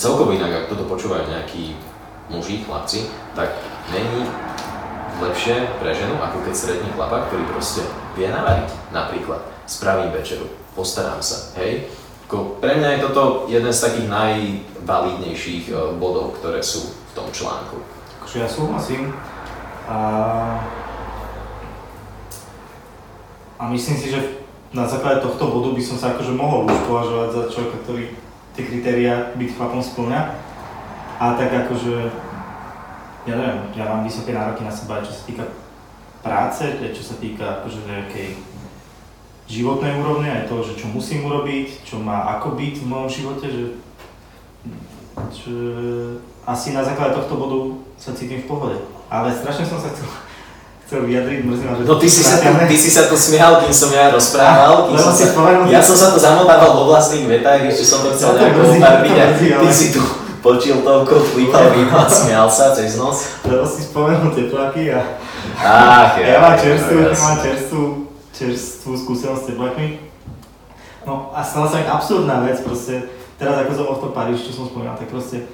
celkovo inak, ak toto počúvajú nejakí muži, chlapci, tak není lepšie pre ženu, ako keď stretne chlapa, ktorý proste vie navariť. Napríklad, spravím večeru, postaram sa, hej. Ako pre mňa je toto jeden z takých najvalidnejších e, bodov, ktoré sú v tom článku. Akože ja súhlasím. A, a myslím si, že na základe tohto bodu by som sa akože mohol už považovať za človeka, ktorý tie kritéria byť chlapom splňa. A tak akože ja neviem, ja mám vysoké nároky na seba, čo sa týka práce, čo sa týka akože nejakej životnej úrovne, aj toho, že čo musím urobiť, čo má ako byť v mojom živote, že, že asi na základe tohto bodu sa cítim v pohode. Ale strašne som sa chcel, chcel vyjadriť, mrzí ma, že... No ty si, sa tu, ty si sa tu smial, kým som ja rozprával, kým som sa, ja som sa tu zamotával vo vlastných vetách, ešte som to chcel nejako obarviť a ty si tu počil toľko, flipal víno a smial sa cez nos. Lebo si spomenul tepláky a... Ach, ja, ja mám čerstvú, ja mám čerstvú, čerstvú skúsenosť s teplákmi. No a stala sa mi absurdná vec, proste, teraz ako som to Paríž, čo som spomínal, tak proste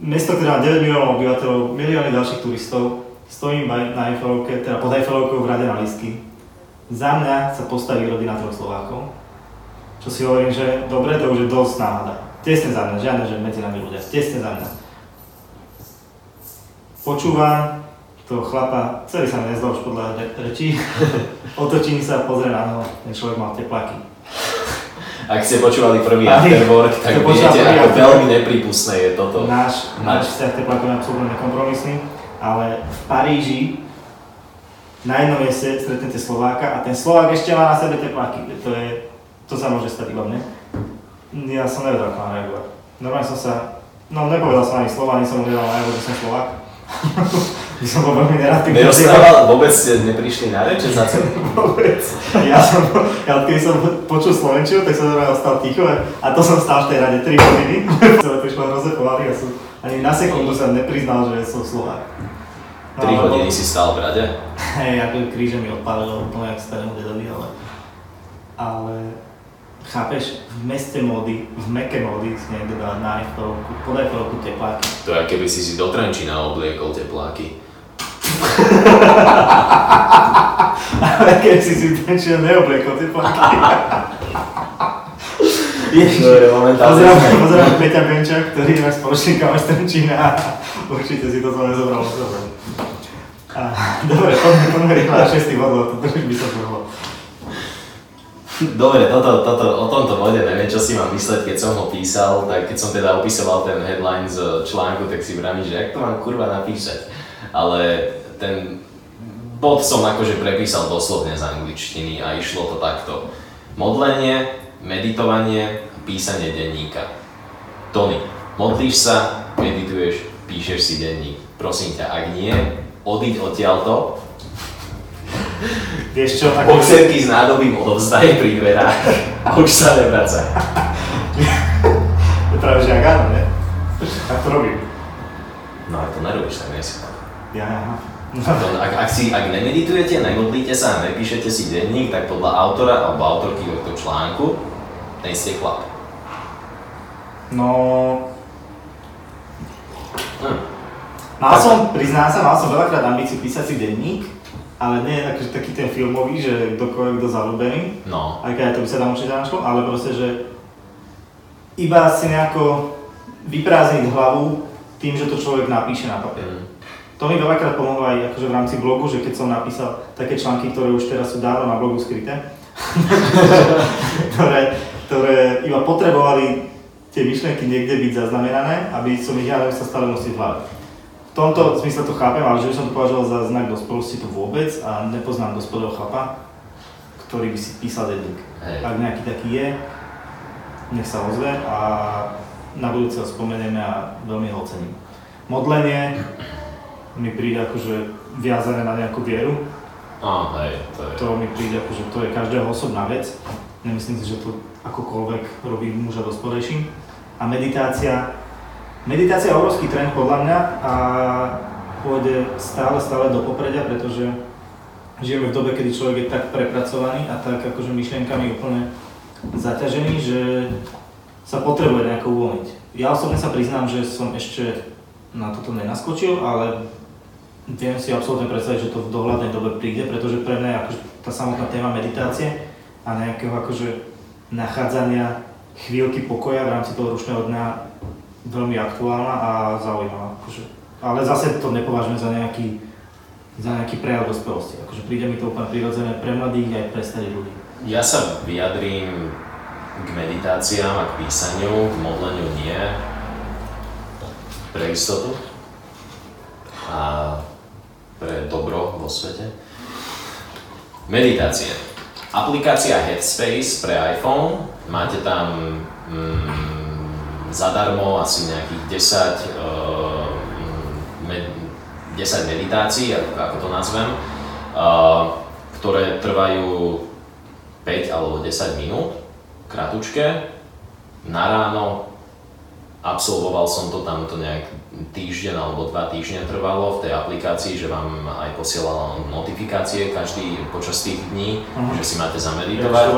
mesto, ktoré má 9 miliónov obyvateľov, milióny ďalších turistov, stojím na Eiffelovke, teda pod Eiffelovkou v rade na lístky. Za mňa sa postaví rodina troch Slovákov. Čo si hovorím, že dobre, to už je dosť náhoda. Tesne za mňa, žiadne, že medzi nami ľudia, tesne za mňa. Počúvam toho chlapa, celý sa mi nezdal už podľa rečí, otočím sa, pozriem na neho, ten človek mal tepláky. Ak ste počúvali prvý afterwork, tak viete, ako veľmi nepripustné je toto. Náš, náš vzťah teplákov je absolútne nekompromisný, ale v Paríži na jednom mieste stretnete Slováka a ten Slovák ešte má na sebe tepláky. To, je, to sa môže stať iba mne. Ja som nevedel, ako mám reagovať. Normálne som sa, no nepovedal som ani slova, ani som mu nedal najavo, že som Slovák. som bol veľmi nerad. Nerozprával, vôbec ste neprišli na reč za celý? vôbec. Ja som, ja keď som počul Slovenčiu, tak som normálne ostal ticho a to som stál v tej rade 3 hodiny. Celé prišlo hrozne pomaly a som ani na sekundu sa nepriznal, že som Slovák. 3 no, hodiny si stál v rade? Hej, ako kríže mi odpálilo úplne jak starému dedovi, ale... Ale chápeš, v meste módy, v meke módy si niekto dá na Eiffelovku, pod Eiffelovku tepláky. To je, keby si si do Trenčína obliekol tepláky. Ale keď si si tenčil neobliekol tie plaky. Ježiš, momentálne. Pozdravujem Peťa Benča, ktorý je náš spoločník z Trenčína určite si to zle nezobral dobre. Dobre, poďme, poďme rýchlo na šestý bod, lebo to už by sa zvrhlo. Dobre, toto, toto, o tomto bode neviem, čo si mám mysleť, keď som ho písal, tak keď som teda opisoval ten headline z článku, tak si vravím, že jak to mám kurva napísať. Ale ten bod som akože prepísal doslovne z angličtiny a išlo to takto. Modlenie, meditovanie, písanie denníka. Tony, modlíš sa, medituješ, píšeš si denník. Prosím ťa, ak nie, odiť odtiaľto. Vieš čo, ako... Boxerky s nádobím odovzdaj pri dverách a už sa nevraca. je práve, že ak áno, ne? Tak to robím. No ale to nerobíš, tak nie si Ja, ja. ak, ak, si, ak nemeditujete, nemodlíte sa a nepíšete si denník, tak podľa autora alebo autorky tohto článku, ten ste chlap. No... Hm. Mal som, priznám sa, mal som veľakrát ambíciu písať si denník, ale nie je taký, ten filmový, že kto kto zalúbený. No. Aj keď aj to by sa tam určite našlo, ale proste, že iba si nejako vyprázdniť hlavu tým, že to človek napíše na papier. Mm. To mi veľakrát pomohlo aj akože v rámci blogu, že keď som napísal také články, ktoré už teraz sú dávno na blogu skryté, ktoré, ktoré iba potrebovali tie myšlienky niekde byť zaznamenané, aby som ich ja sa stále nosiť v hlave. V tomto zmysle to chápem, ale že by som to považoval za znak dospelosti to vôbec a nepoznám dospelého chlapa, ktorý by si písal denník. Ak nejaký taký je, nech sa ozve a na budúce ho spomenieme a veľmi ho ocením. Modlenie, mi príde akože viazané na nejakú vieru. Á, hej, to je... To mi príde akože to je každého osobná vec. Nemyslím si, že to akokoľvek robí muža dospodejším. A meditácia, meditácia je obrovský trend podľa mňa a pôjde stále, stále do popredia, pretože žijeme v dobe, kedy človek je tak prepracovaný a tak akože myšlienkami úplne zaťažený, že sa potrebuje nejako uvoľniť. Ja osobne sa priznám, že som ešte na toto nenaskočil, ale viem si absolútne predstaviť, že to v dohľadnej dobe príde, pretože pre mňa je akože tá samotná téma meditácie a nejakého akože nachádzania chvíľky pokoja v rámci toho rušného dňa veľmi aktuálna a zaujímavá. Akože, ale zase to nepovažujem za nejaký, za nejaký prejav dospelosti. Akože príde mi to úplne prirodzené pre mladých aj pre starých ľudí. Ja sa vyjadrím k meditáciám a k písaniu, k modleniu nie, pre istotu. A pre dobro vo svete. Meditácie. Aplikácia Headspace pre iPhone. Máte tam mm, zadarmo asi nejakých 10, uh, med, 10 meditácií, ako to nazvem, uh, ktoré trvajú 5 alebo 10 minút, kratučké. Na ráno absolvoval som to tam to nejak týždeň alebo dva týždne trvalo v tej aplikácii, že vám aj posielala notifikácie každý počas tých dní, uh-huh. že si máte zameditovať. Ja,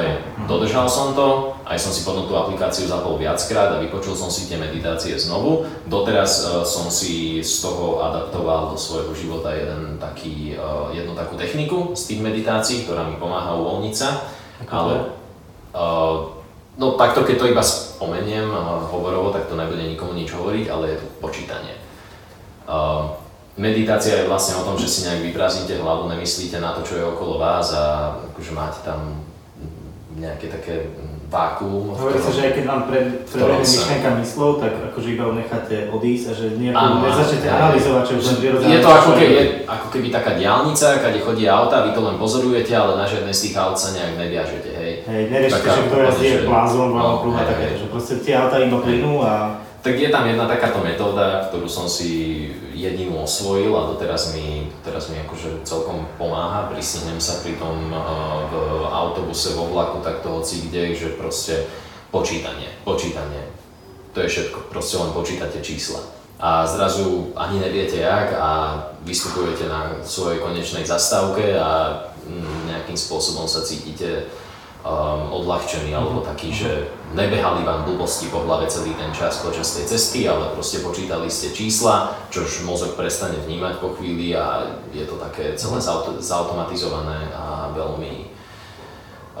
hej. Dodržal som to, aj som si potom tú aplikáciu zapol viackrát a vypočul som si tie meditácie znovu. Doteraz uh, som si z toho adaptoval do svojho života jeden taký, uh, jednu takú techniku z tých meditácií, ktorá mi pomáha uvoľniť sa. Ale uh, no takto, keď to iba spomeniem hovorovo, tak to nebude nikomu nič hovoriť, ale je to počítanie. Uh, meditácia je vlastne o tom, že si nejak vyprázdnite hlavu, nemyslíte na to, čo je okolo vás a akože máte tam nejaké také vákuum. Hovorí sa, že aj keď vám pred, prebehne myšlienka myslov, tak akože iba necháte odísť a že nejako nezačnete analyzovať, čo už len prirodzené. Je to ako keby, je, ako keby taká diálnica, kde chodí auta, vy to len pozorujete, ale na žiadne z tých aut sa nejak neviažete, hej. Neriešite, že kto jazdí je plázon, vám no, okruha, také, že proste tie auta iba plynú a... Tak je tam jedna takáto metóda, ktorú som si jedinú osvojil a doteraz mi, teraz mi akože celkom pomáha. Prisihnem sa pri tom eh, v autobuse, vo vlaku, tak to hoci kde, že proste počítanie, počítanie. To je všetko, proste len počítate čísla. A zrazu ani neviete jak a vystupujete na svojej konečnej zastávke a mm, nejakým spôsobom sa cítite um, odľahčený alebo mhm. taký, že nebehali vám blbosti po hlave celý ten čas počas tej cesty, ale proste počítali ste čísla, čož mozog prestane vnímať po chvíli a je to také celé mhm. zautomatizované a veľmi,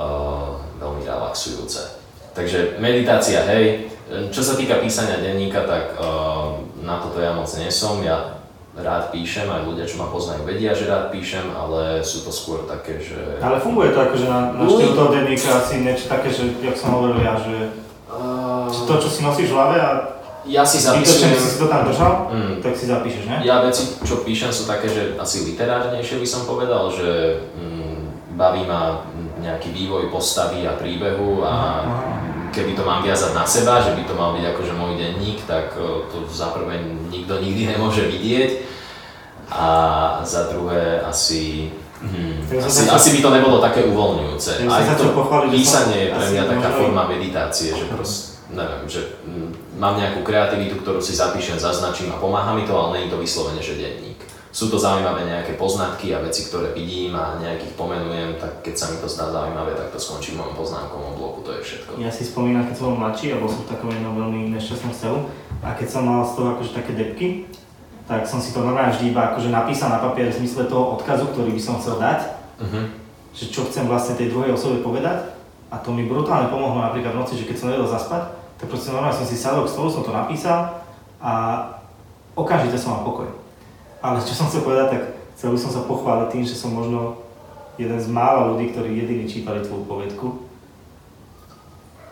uh, veľmi relaxujúce. Takže meditácia, hej, čo sa týka písania denníka, tak uh, na toto ja moc nie som. Ja rád píšem, aj ľudia, čo ma poznajú, vedia, že rád píšem, ale sú to skôr také, že... Ale funguje to akože na, na štýl toho denníka asi niečo také, že, jak som hovoril ja, že uh... to, čo si nosíš v hlave a ja si zapíšem... Ty, si to tam držal, mm. tak si zapíšeš, ne? Ja veci, čo píšem, sú také, že asi literárnejšie by som povedal, že mm, baví ma nejaký vývoj postavy a príbehu a keby to mám viazať na seba, že by to mal byť akože môj denník, tak e, to za prvé nikto nikdy nemôže vidieť a za druhé asi Hmm. Asi, asi by to nebolo také uvoľňujúce. Aj to pochváliť, písanie je pre mňa taká forma meditácie, že proste, neviem, že mm, mám nejakú kreativitu, ktorú si zapíšem, zaznačím a pomáha mi to, ale nie je to vyslovene, že denník sú to zaujímavé nejaké poznatky a veci, ktoré vidím a nejakých pomenujem, tak keď sa mi to zdá zaujímavé, tak to skončí v mojom poznámkovom bloku, to je všetko. Ja si spomínam, keď som bol mladší a bol som v takom jednom veľmi nešťastnom vzťahu a keď som mal z toho akože také depky, tak som si to normálne vždy iba akože napísal na papier v zmysle toho odkazu, ktorý by som chcel dať, uh-huh. že čo chcem vlastne tej druhej osobe povedať a to mi brutálne pomohlo napríklad v noci, že keď som nevedel zaspať, tak proste normálne som si sadol k stolu, som to napísal a okamžite som mal pokoj. Ale čo som chcel povedať, tak chcel by som sa pochváliť tým, že som možno jeden z mála ľudí, ktorí jediní čítali tvoju povedku.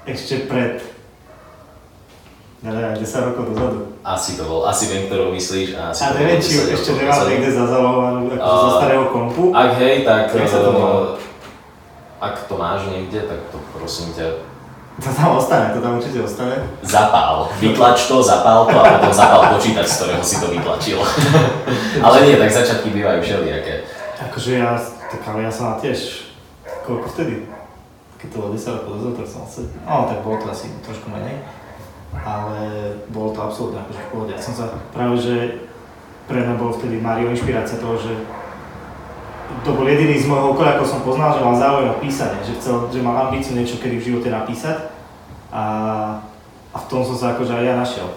Ešte pred neviem, 10 rokov dozadu. Asi to bol, asi viem, ktorú myslíš. A, asi a neviem, či ešte nemám niekde zazalovanú ako uh, zo starého kompu. Ak hej, tak uh, ak to máš niekde, tak to prosím ťa to tam ostane, to tam určite ostane. Zapál. Vytlač to, zapál to a potom zapál počítač, z ktorého si to vytlačil. ale nie, tak začiatky bývajú všelijaké. Akože ja, tak ale ja som tiež, koľko vtedy? Keď to bolo 10 rokov dozadu, tak som asi, no tak bolo to asi trošku menej. Ale bolo to absolútne akože v pohode. Ja som sa práve, že pre mňa bol vtedy Mario inšpirácia toho, že to bol jediný z môjho okolia, ako som poznal, že mal záujem o písanie, že, chcel, že mal ambíciu niečo kedy v živote napísať a, a v tom som sa akože aj ja našiel.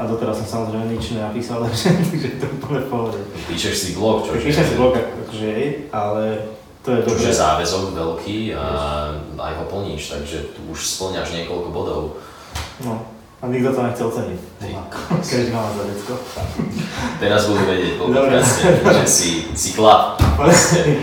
A doteraz som samozrejme nič nenapísal, takže to je úplne v pohode. Píšeš si blog, čo? Píšem si blog, akože ale to je dobré. Čiže záväzok veľký a aj ho plníš, takže tu už splňaš niekoľko bodov. No. A nikto to nechcel oceniť. Každý má za decko. Teraz budú vedieť po podcaste, že si, si chlap.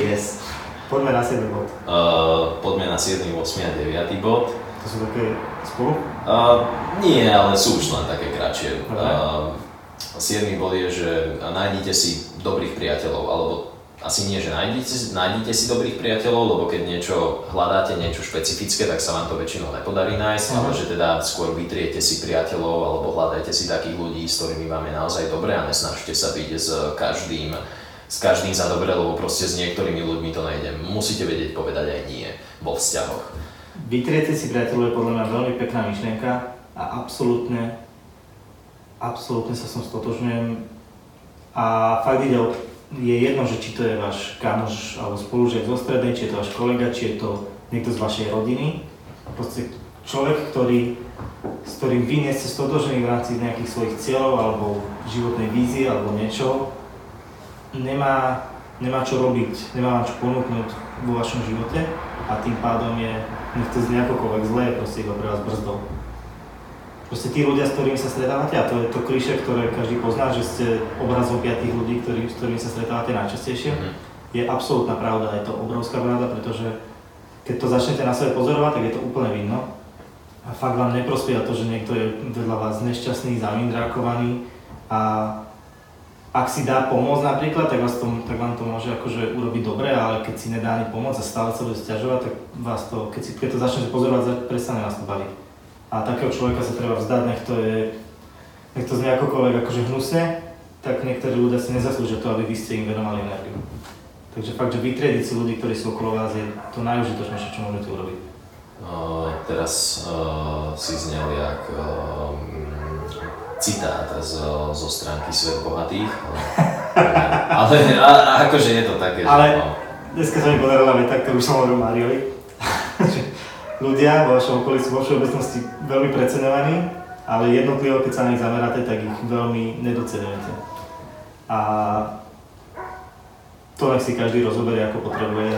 yes. Poďme na 7. bod. Uh, poďme na 7., 8. a 9. bod. To sú také spolu? Uh, nie, ale sú už len také kratšie. Okay. Uh, 7. bod je, že nájdite si dobrých priateľov, alebo asi nie, že nájdete, nájdete si dobrých priateľov, lebo keď niečo hľadáte, niečo špecifické, tak sa vám to väčšinou nepodarí nájsť, uh-huh. ale že teda skôr vytriete si priateľov alebo hľadajte si takých ľudí, s ktorými vám je naozaj dobre a nesnažte sa byť s každým, s každým za dobre, lebo proste s niektorými ľuďmi to nejde. Musíte vedieť povedať aj nie vo vzťahoch. Vytriete si priateľov je podľa mňa veľmi pekná myšlienka a absolútne, absolútne sa som stotožňujem a fakt ide o je jedno, že či to je váš kamoš alebo spolužiak zo strednej, či je to váš kolega, či je to niekto z vašej rodiny. Proste človek, ktorý, s ktorým vy nie ste stotožení v rámci nejakých svojich cieľov alebo životnej vízie alebo niečo, nemá, nemá čo robiť, nemá vám čo ponúknuť vo vašom živote a tým pádom je, nech to znie akokoľvek zlé, proste iba pre vás brzdou. Proste tí ľudia, s ktorými sa stretávate, a to je to kliše, ktoré každý pozná, že ste obrazom piatých ľudí, ktorý, s ktorými sa stretávate najčastejšie, mm-hmm. je absolútna pravda, je to obrovská pravda, pretože keď to začnete na sebe pozorovať, tak je to úplne vidno. A fakt vám neprospieva to, že niekto je vedľa vás nešťastný, zamindrákovaný a ak si dá pomôcť napríklad, tak, vás to, tak vám to môže akože urobiť dobre, ale keď si nedá ani pomôcť a stále sa bude stiažovať, tak vás to, keď, si, keď to začnete pozorovať, prestane vás to baviť. A takého človeka sa treba vzdať, nech to je, nech to znie akokoľvek akože hnusne, tak niektorí ľudia si nezaslúžia to, aby vy ste im venovali energiu. Takže fakt, že vytriediť si ľudí, ktorí sú okolo vás, je to najužitočnejšie, čo môžete urobiť. Uh, teraz uh, si znel jak uh, citát z, zo stránky Svet bohatých, ale, ale a, akože je to také, ale, že... Ale dneska sa mi podarila veta, ktorú som hovoril Mariovi, ľudia vo vašom okolí sú vo všeobecnosti veľmi preceňovaní, ale jednotlivo, keď sa na nich zameráte, tak ich veľmi nedocenujete. A to nech si každý rozoberie, ako potrebuje.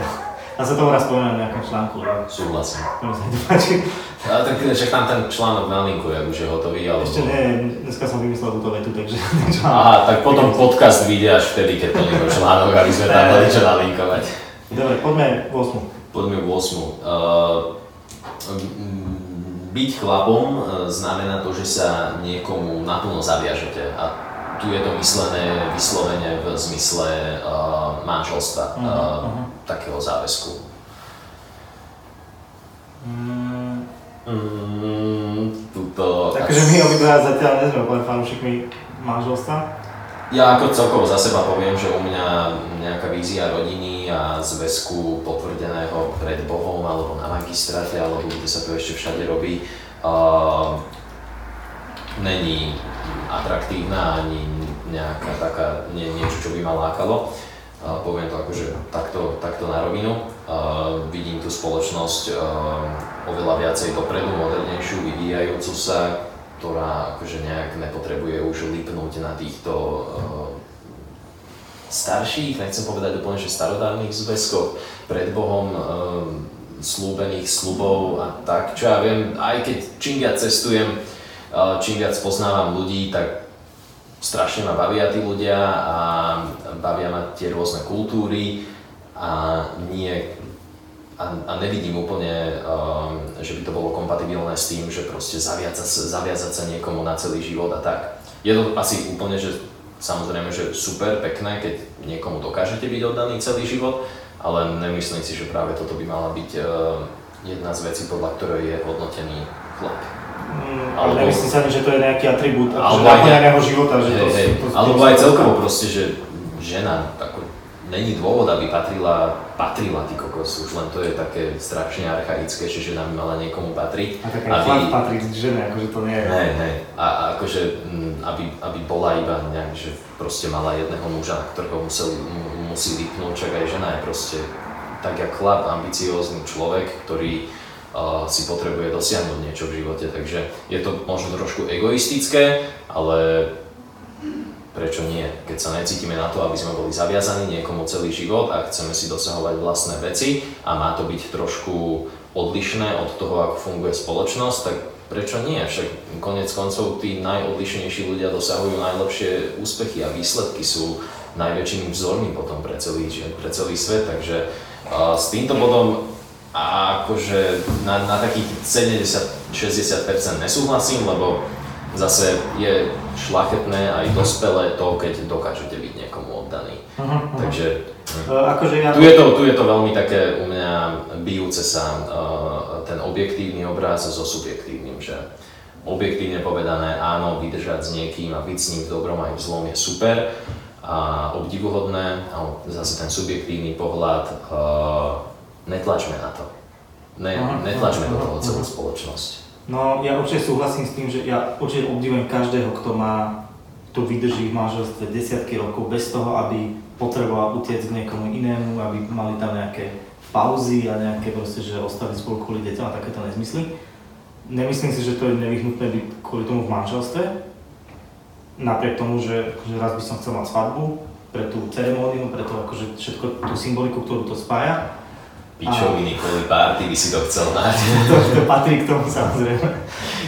A sa tomu raz spomeniem na nejakom článku. Súhlasím. páči. Ale tak však tam ten článok na linku, ak už je hotový, alebo... Ešte nie, dneska som vymyslel túto vetu, takže... Aha, tak potom podcast vyjde až vtedy, keď to niekto článok, aby sme tam mali čo nalinkovať. Dobre, poďme v 8. Poďme v 8. Uh, byť chlapom e, znamená to, že sa niekomu naplno zaviažete a tu je to myslené vyslovene v zmysle uh, manželstva, uh-huh, uh, takého záväzku. Mm. Mm, tuto... Takže my obidva zatiaľ nie sme úplne fanúšikmi manželstva. Ja ako celkovo za seba poviem, že u mňa nejaká vízia rodiny a zväzku potvrdeného pred Bohom alebo na magistráte alebo kde sa to ešte všade robí, uh, není atraktívna ani nejaká taká nie, niečo, čo by ma lákalo. Uh, poviem to akože takto, takto na rovinu. Uh, vidím tú spoločnosť uh, oveľa viacej dopredu, modernejšiu, vyvíjajúcu sa, ktorá akože nejak nepotrebuje už lipnúť na týchto uh, starších, nechcem povedať úplne, že starodávnych zväzkoch pred Bohom uh, slúbených slubov a tak, čo ja viem, aj keď čím viac cestujem, uh, čím viac poznávam ľudí, tak strašne ma bavia tí ľudia a bavia ma tie rôzne kultúry a nie a, a nevidím úplne, um, že by to bolo kompatibilné s tým, že proste zaviazať, zaviazať sa niekomu na celý život a tak. Je to asi úplne, že samozrejme, že super, pekné, keď niekomu dokážete byť oddaný celý život, ale nemyslím si, že práve toto by mala byť uh, jedna z vecí, podľa ktorej je hodnotený chlap. Mm, alebo nemyslím sa že to je nejaký atribút, alebo aj života, že hej, to, hej, to, to, Alebo aj celkovo proste, že žena, ako není dôvod, aby patrila, patrila ty kokos, už len to je také strašne archaické, že žena by mala niekomu patriť. A tak aby, patrí žene, akože to nie je. Hej, hej. A, a akože, m, aby, aby bola iba nejak, že proste mala jedného muža, ktorého musel, m, musí vypnúť, čak aj žena je proste tak jak chlap, ambiciózny človek, ktorý uh, si potrebuje dosiahnuť niečo v živote, takže je to možno trošku egoistické, ale prečo nie? Keď sa necítime na to, aby sme boli zaviazaní niekomu celý život a chceme si dosahovať vlastné veci a má to byť trošku odlišné od toho, ako funguje spoločnosť, tak prečo nie? Však konec koncov tí najodlišnejší ľudia dosahujú najlepšie úspechy a výsledky sú najväčšími vzormi potom pre celý, pre celý svet, takže s týmto bodom akože na, na takých 70-60% nesúhlasím, lebo zase je šlachetné aj dospelé to, keď dokážete byť niekomu oddaný. Uh-huh, Takže uh, akože ja... tu, je to, tu je to veľmi také u mňa bijúce sa uh, ten objektívny obraz so subjektívnym, že objektívne povedané áno, vydržať s niekým a byť s ním v dobrom aj v zlom je super a obdivuhodné, a zase ten subjektívny pohľad, uh, netlačme na to. Ne, uh-huh, netlačme do toho celú spoločnosť. No ja určite súhlasím s tým, že ja určite obdivujem každého, kto má, kto vydrží v manželstve desiatky rokov bez toho, aby potreboval utiecť k niekomu inému, aby mali tam nejaké pauzy a nejaké proste, že ostali spolu kvôli deťom a takéto nezmysly. nemyslím si, že to je nevyhnutné byť kvôli tomu v manželstve. Napriek tomu, že, že raz by som chcel mať svadbu, pre tú ceremóniu, pre to akože všetko tú symboliku, ktorú to spája. Pičoviny kvôli párty by si to chcel mať. to, to patrí k tomu samozrejme.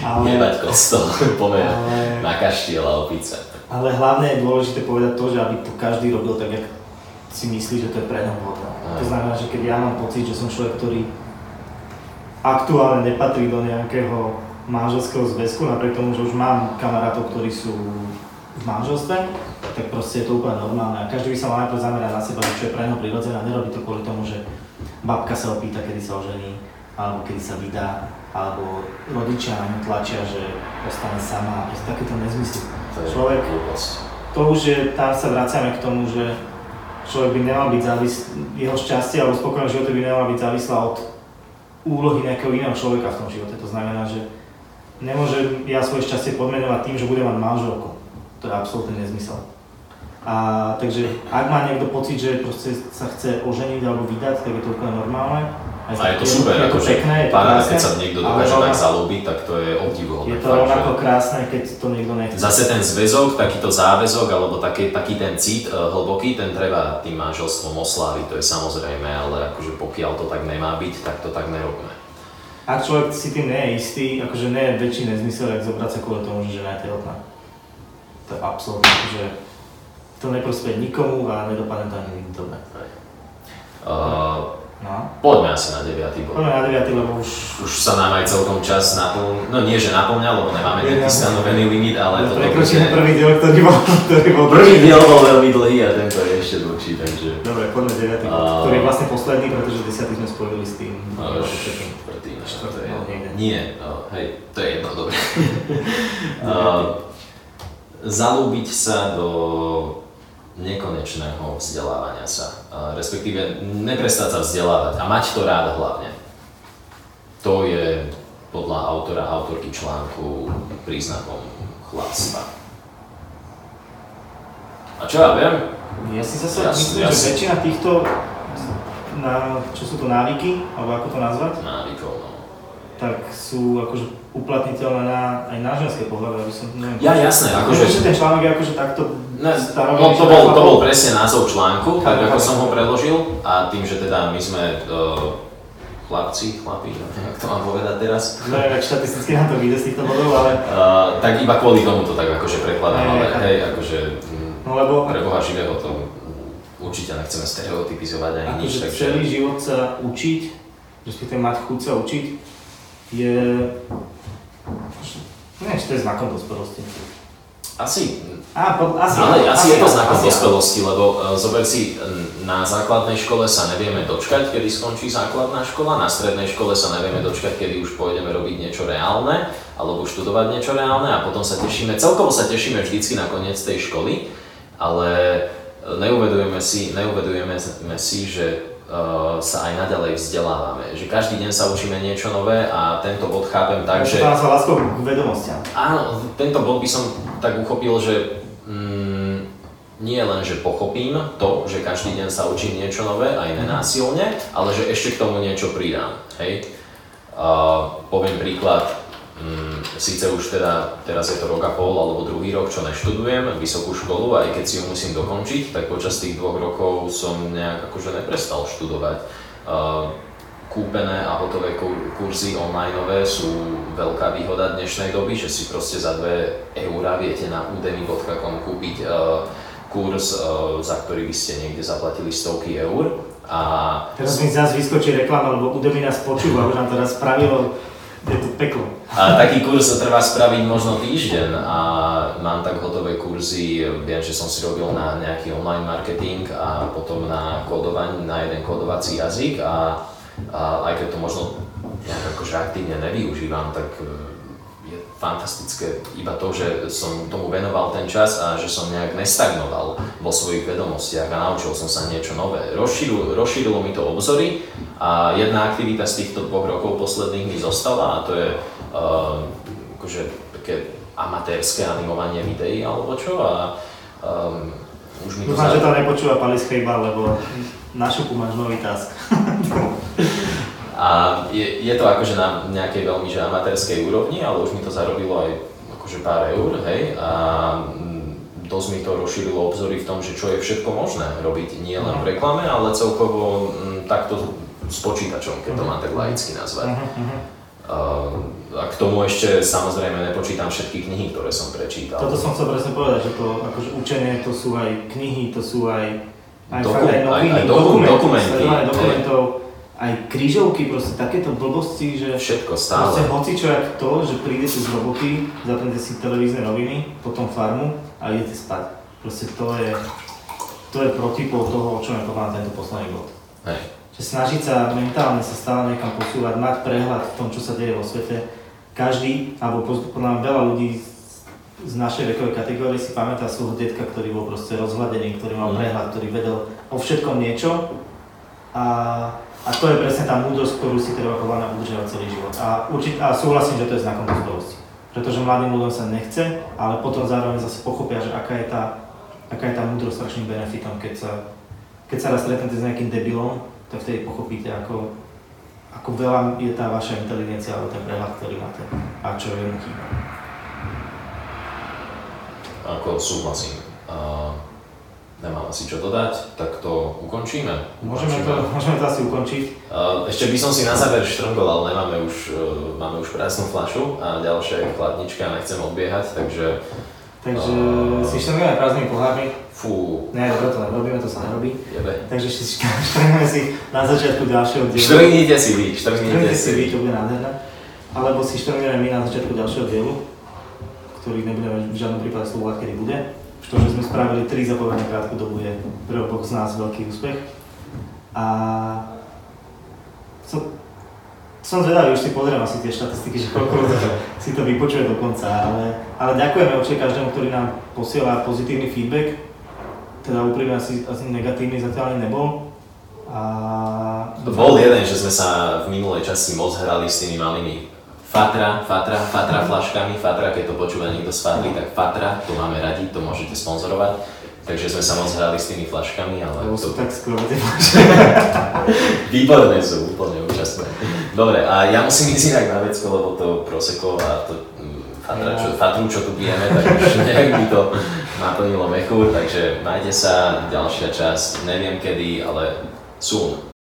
Ale, Nebať kostol, pomer ale, na kaštiel a opice. Ale hlavne je dôležité povedať to, že aby to každý robil tak, jak si myslí, že to je pre vhodné. To znamená, že keď ja mám pocit, že som človek, ktorý aktuálne nepatrí do nejakého manželského zväzku, napriek tomu, že už mám kamarátov, ktorí sú v manželstve, tak proste je to úplne normálne. A každý by sa mal najprv zamerať na seba, čo je pre neho prirodzené a nerobí to kvôli tomu, že babka sa opýta, kedy sa ožení, alebo kedy sa vydá, alebo rodičia na ňu tlačia, že ostane sama. Je takéto nezmysly. Človek, to už je, tam sa vraciame k tomu, že človek by nemal byť závislý, jeho šťastie alebo spokojnosť života by nemala byť závislá od úlohy nejakého iného človeka v tom živote. To znamená, že nemôžem ja svoje šťastie podmenovať tým, že budem mať manželku. To je absolútne nezmysel. A takže ak má niekto pocit, že proste sa chce oženiť alebo vydať, tak je to úplne normálne. Aj a je to super, je to akože pekné, je to krásne, keď sa niekto dokáže tak zalúbiť, tak to je obdivuhodné. Je to fakt, rovnako že... krásne, keď to niekto nechce. Zase ten zväzok, takýto záväzok, alebo taký, taký ten cít uh, hlboký, ten treba tým manželstvom osláviť, to je samozrejme, ale akože pokiaľ to tak nemá byť, tak to tak nerobíme. Ak človek si tým nie je istý, akože nie je väčší nezmysel, ak zobrať sa kvôli tomu, že žena je tehotná. To je absolútne, že to neprospieje nikomu a nedopadne to ani dobre. Uh, no. Poďme asi na 9. bod. Poďme na 9. lebo už... Už sa nám aj celkom čas naplňa, no nie že naplňa, lebo nemáme nejaký stanovený limit, ale to... Prekročíme prvý diel, ktorý bol, ktorý bol Prvý diel bol veľmi dlhý a tento je ešte dlhší, takže... Dobre, poďme 9. bod, uh, ktorý je vlastne posledný, pretože 10. sme spojili s tým. Uh, štvrtý, štvrtý, no, nie, uh, hej, to je jedno, dobre. uh, zalúbiť sa do nekonečného vzdelávania sa, respektíve neprestať sa vzdelávať a mať to rád hlavne. To je podľa autora, autorky článku príznakom chlapstva. A čo ja viem? Ja si zase ja, myslím, ja že si... väčšina týchto, na, čo sú to návyky, alebo ako to nazvať? Návykov, no. Tak sú akože uplatniteľné na, aj na ženské pohľady, aby som neviem. Ja jasné, akože... Že ten článok je akože takto ne, no, to, bol, to bol presne názov článku, tak ako som ho preložil a tým, že teda my sme uh, chlapci, chlapi, jak to mám povedať teraz. No, tak štatisticky nám to vyjde z týchto bodov, ale... Uh, tak iba kvôli tomu to tak akože prekladám, ale hej, akože... No lebo... Pre Boha živého to určite nechceme stereotypizovať ani nič, takže... celý život sa učiť, respektíve mať chuť sa učiť, je nie, to je znakom dospelosti. Asi. Á, po, asi, ale asi, asi je to znakom dospelosti, lebo uh, zober si, na základnej škole sa nevieme dočkať, kedy skončí základná škola, na strednej škole sa nevieme dočkať, kedy už pôjdeme robiť niečo reálne, alebo študovať niečo reálne a potom sa tešíme, celkovo sa tešíme vždycky na koniec tej školy, ale neuvedujeme si, neuvedujeme si, že uh, sa aj naďalej vzdelávame. Že každý deň sa učíme niečo nové a tento bod chápem tak, že... Sa láskou k vedomostiam. Áno, tento bod by som tak uchopil, že mm, nie len, že pochopím to, že každý deň sa učím niečo nové, aj nenásilne, ale že ešte k tomu niečo pridám. Hej? Uh, poviem príklad, Mm, Sice už teda, teraz je to rok a pol alebo druhý rok, čo neštudujem vysokú školu, aj keď si ju musím dokončiť, tak počas tých dvoch rokov som nejak akože neprestal študovať. Kúpené a hotové kurzy onlineové sú veľká výhoda dnešnej doby, že si proste za 2 eurá viete na udemy.com kúpiť kurz, za ktorý by ste niekde zaplatili stovky eur. A... Teraz mi zase vyskočí reklama, lebo Udemy nás počúva, už nám teraz spravilo je to peklo. A taký kurz trvá spraviť možno týždeň a mám tak hotové kurzy, viem, že som si robil na nejaký online marketing a potom na kodovanie, na jeden kodovací jazyk a, a aj keď to možno nejak akože aktívne nevyužívam, tak fantastické iba to, že som tomu venoval ten čas a že som nejak nestagnoval vo svojich vedomostiach a naučil som sa niečo nové. Rozšírilo, rozšírilo mi to obzory a jedna aktivita z týchto dvoch rokov posledných mi zostala a to je uh, akože také amatérske animovanie videí alebo čo a um, už mi to Dúfam, že to nepočúva Pali Schejbal, lebo na šupu máš nový task. A je, je to akože na nejakej veľmi že amatérskej úrovni, ale už mi to zarobilo aj akože pár eur, hej. A mm, dosť mi to rozšírilo obzory v tom, že čo je všetko možné robiť nie len v reklame, ale celkovo m, takto s počítačom, keď to mám tak laicky nazvať. A k tomu ešte samozrejme nepočítam všetky knihy, ktoré som prečítal. Toto som chcel presne povedať, že to akože učenie, to sú aj knihy, to sú aj, aj, Doku- fakt aj noviny, aj- aj doku- dokumenty, sledovanie dokumentov, aj krížovky, proste takéto blbosti, že Všetko proste stále. hocičo jak to, že prídete z roboty, zapnete si televízne noviny, potom farmu a idete spať. Proste to je, to je protipol toho, o čom je povedal tento posledný bod. Hej. Že snažiť sa mentálne sa stále niekam posúvať, mať prehľad v tom, čo sa deje vo svete. Každý, alebo podľa veľa ľudí z- našej vekovej kategórie si pamätá svojho detka, ktorý bol proste rozhladený, ktorý mal Mhm. prehľad, ktorý vedel o všetkom niečo. A, a to je presne tá múdrosť, ktorú si treba mňa udržiavať celý život. A, určite, a súhlasím, že to je znakom dospelosti. Pretože mladým ľuďom sa nechce, ale potom zároveň zase pochopia, že aká je tá, aká je tá múdrosť strašným benefitom, keď sa, keď sa raz stretnete s nejakým debilom, tak vtedy pochopíte, ako, ako veľa je tá vaša inteligencia alebo ten prehľad, ktorý máte a čo je nutí. Ako súhlasím. A nemám asi čo dodať, tak to ukončíme. Môžeme to, môžeme to asi ukončiť. Ešte by som si na záver štrngol, ale nemáme už, e, máme už prázdnu flašu a ďalšia je chladnička, nechcem odbiehať, takže Takže A- si štrngujeme prázdnymi pohármi. fú, Ne, dobre, to nerobíme, to sa nerobí. jebe. Takže štrngujeme si na začiatku ďalšieho dielu. Štrngnite si vy, štrngnite si si vy, to bude nádherné. Alebo si štrngujeme my na začiatku ďalšieho dielu, ktorý nebudeme v žiadnom prípade slúbovať, kedy bude. To, že sme spravili tri za pomerne krátku dobu je pre oboch z nás veľký úspech. A som, som zvedavý, už si pozriem asi tie štatistiky, že koľko si to vypočuje do konca, ale, ale ďakujeme určite každému, ktorý nám posiela pozitívny feedback. Teda úprimne asi, asi negatívny zatiaľ ani nebol. A... Bol jeden, že sme sa v minulej časti moc hrali s tými malými Fatra, Fatra, Fatra flaškami, Fatra, keď to počúva niekto z Fatry, tak Fatra, to máme radi, to môžete sponzorovať. Takže sme sa moc hrali s tými flaškami, ale Lebo to sú tak skoro tie výborné sú, úplne úžasné. Dobre, a ja musím ísť inak na vecko, lebo to proseko a to mm, Fatra, čo, Fatru, čo tu pijeme, tak už nejak mi to naplnilo mechu, takže majte sa, ďalšia časť, neviem kedy, ale soon.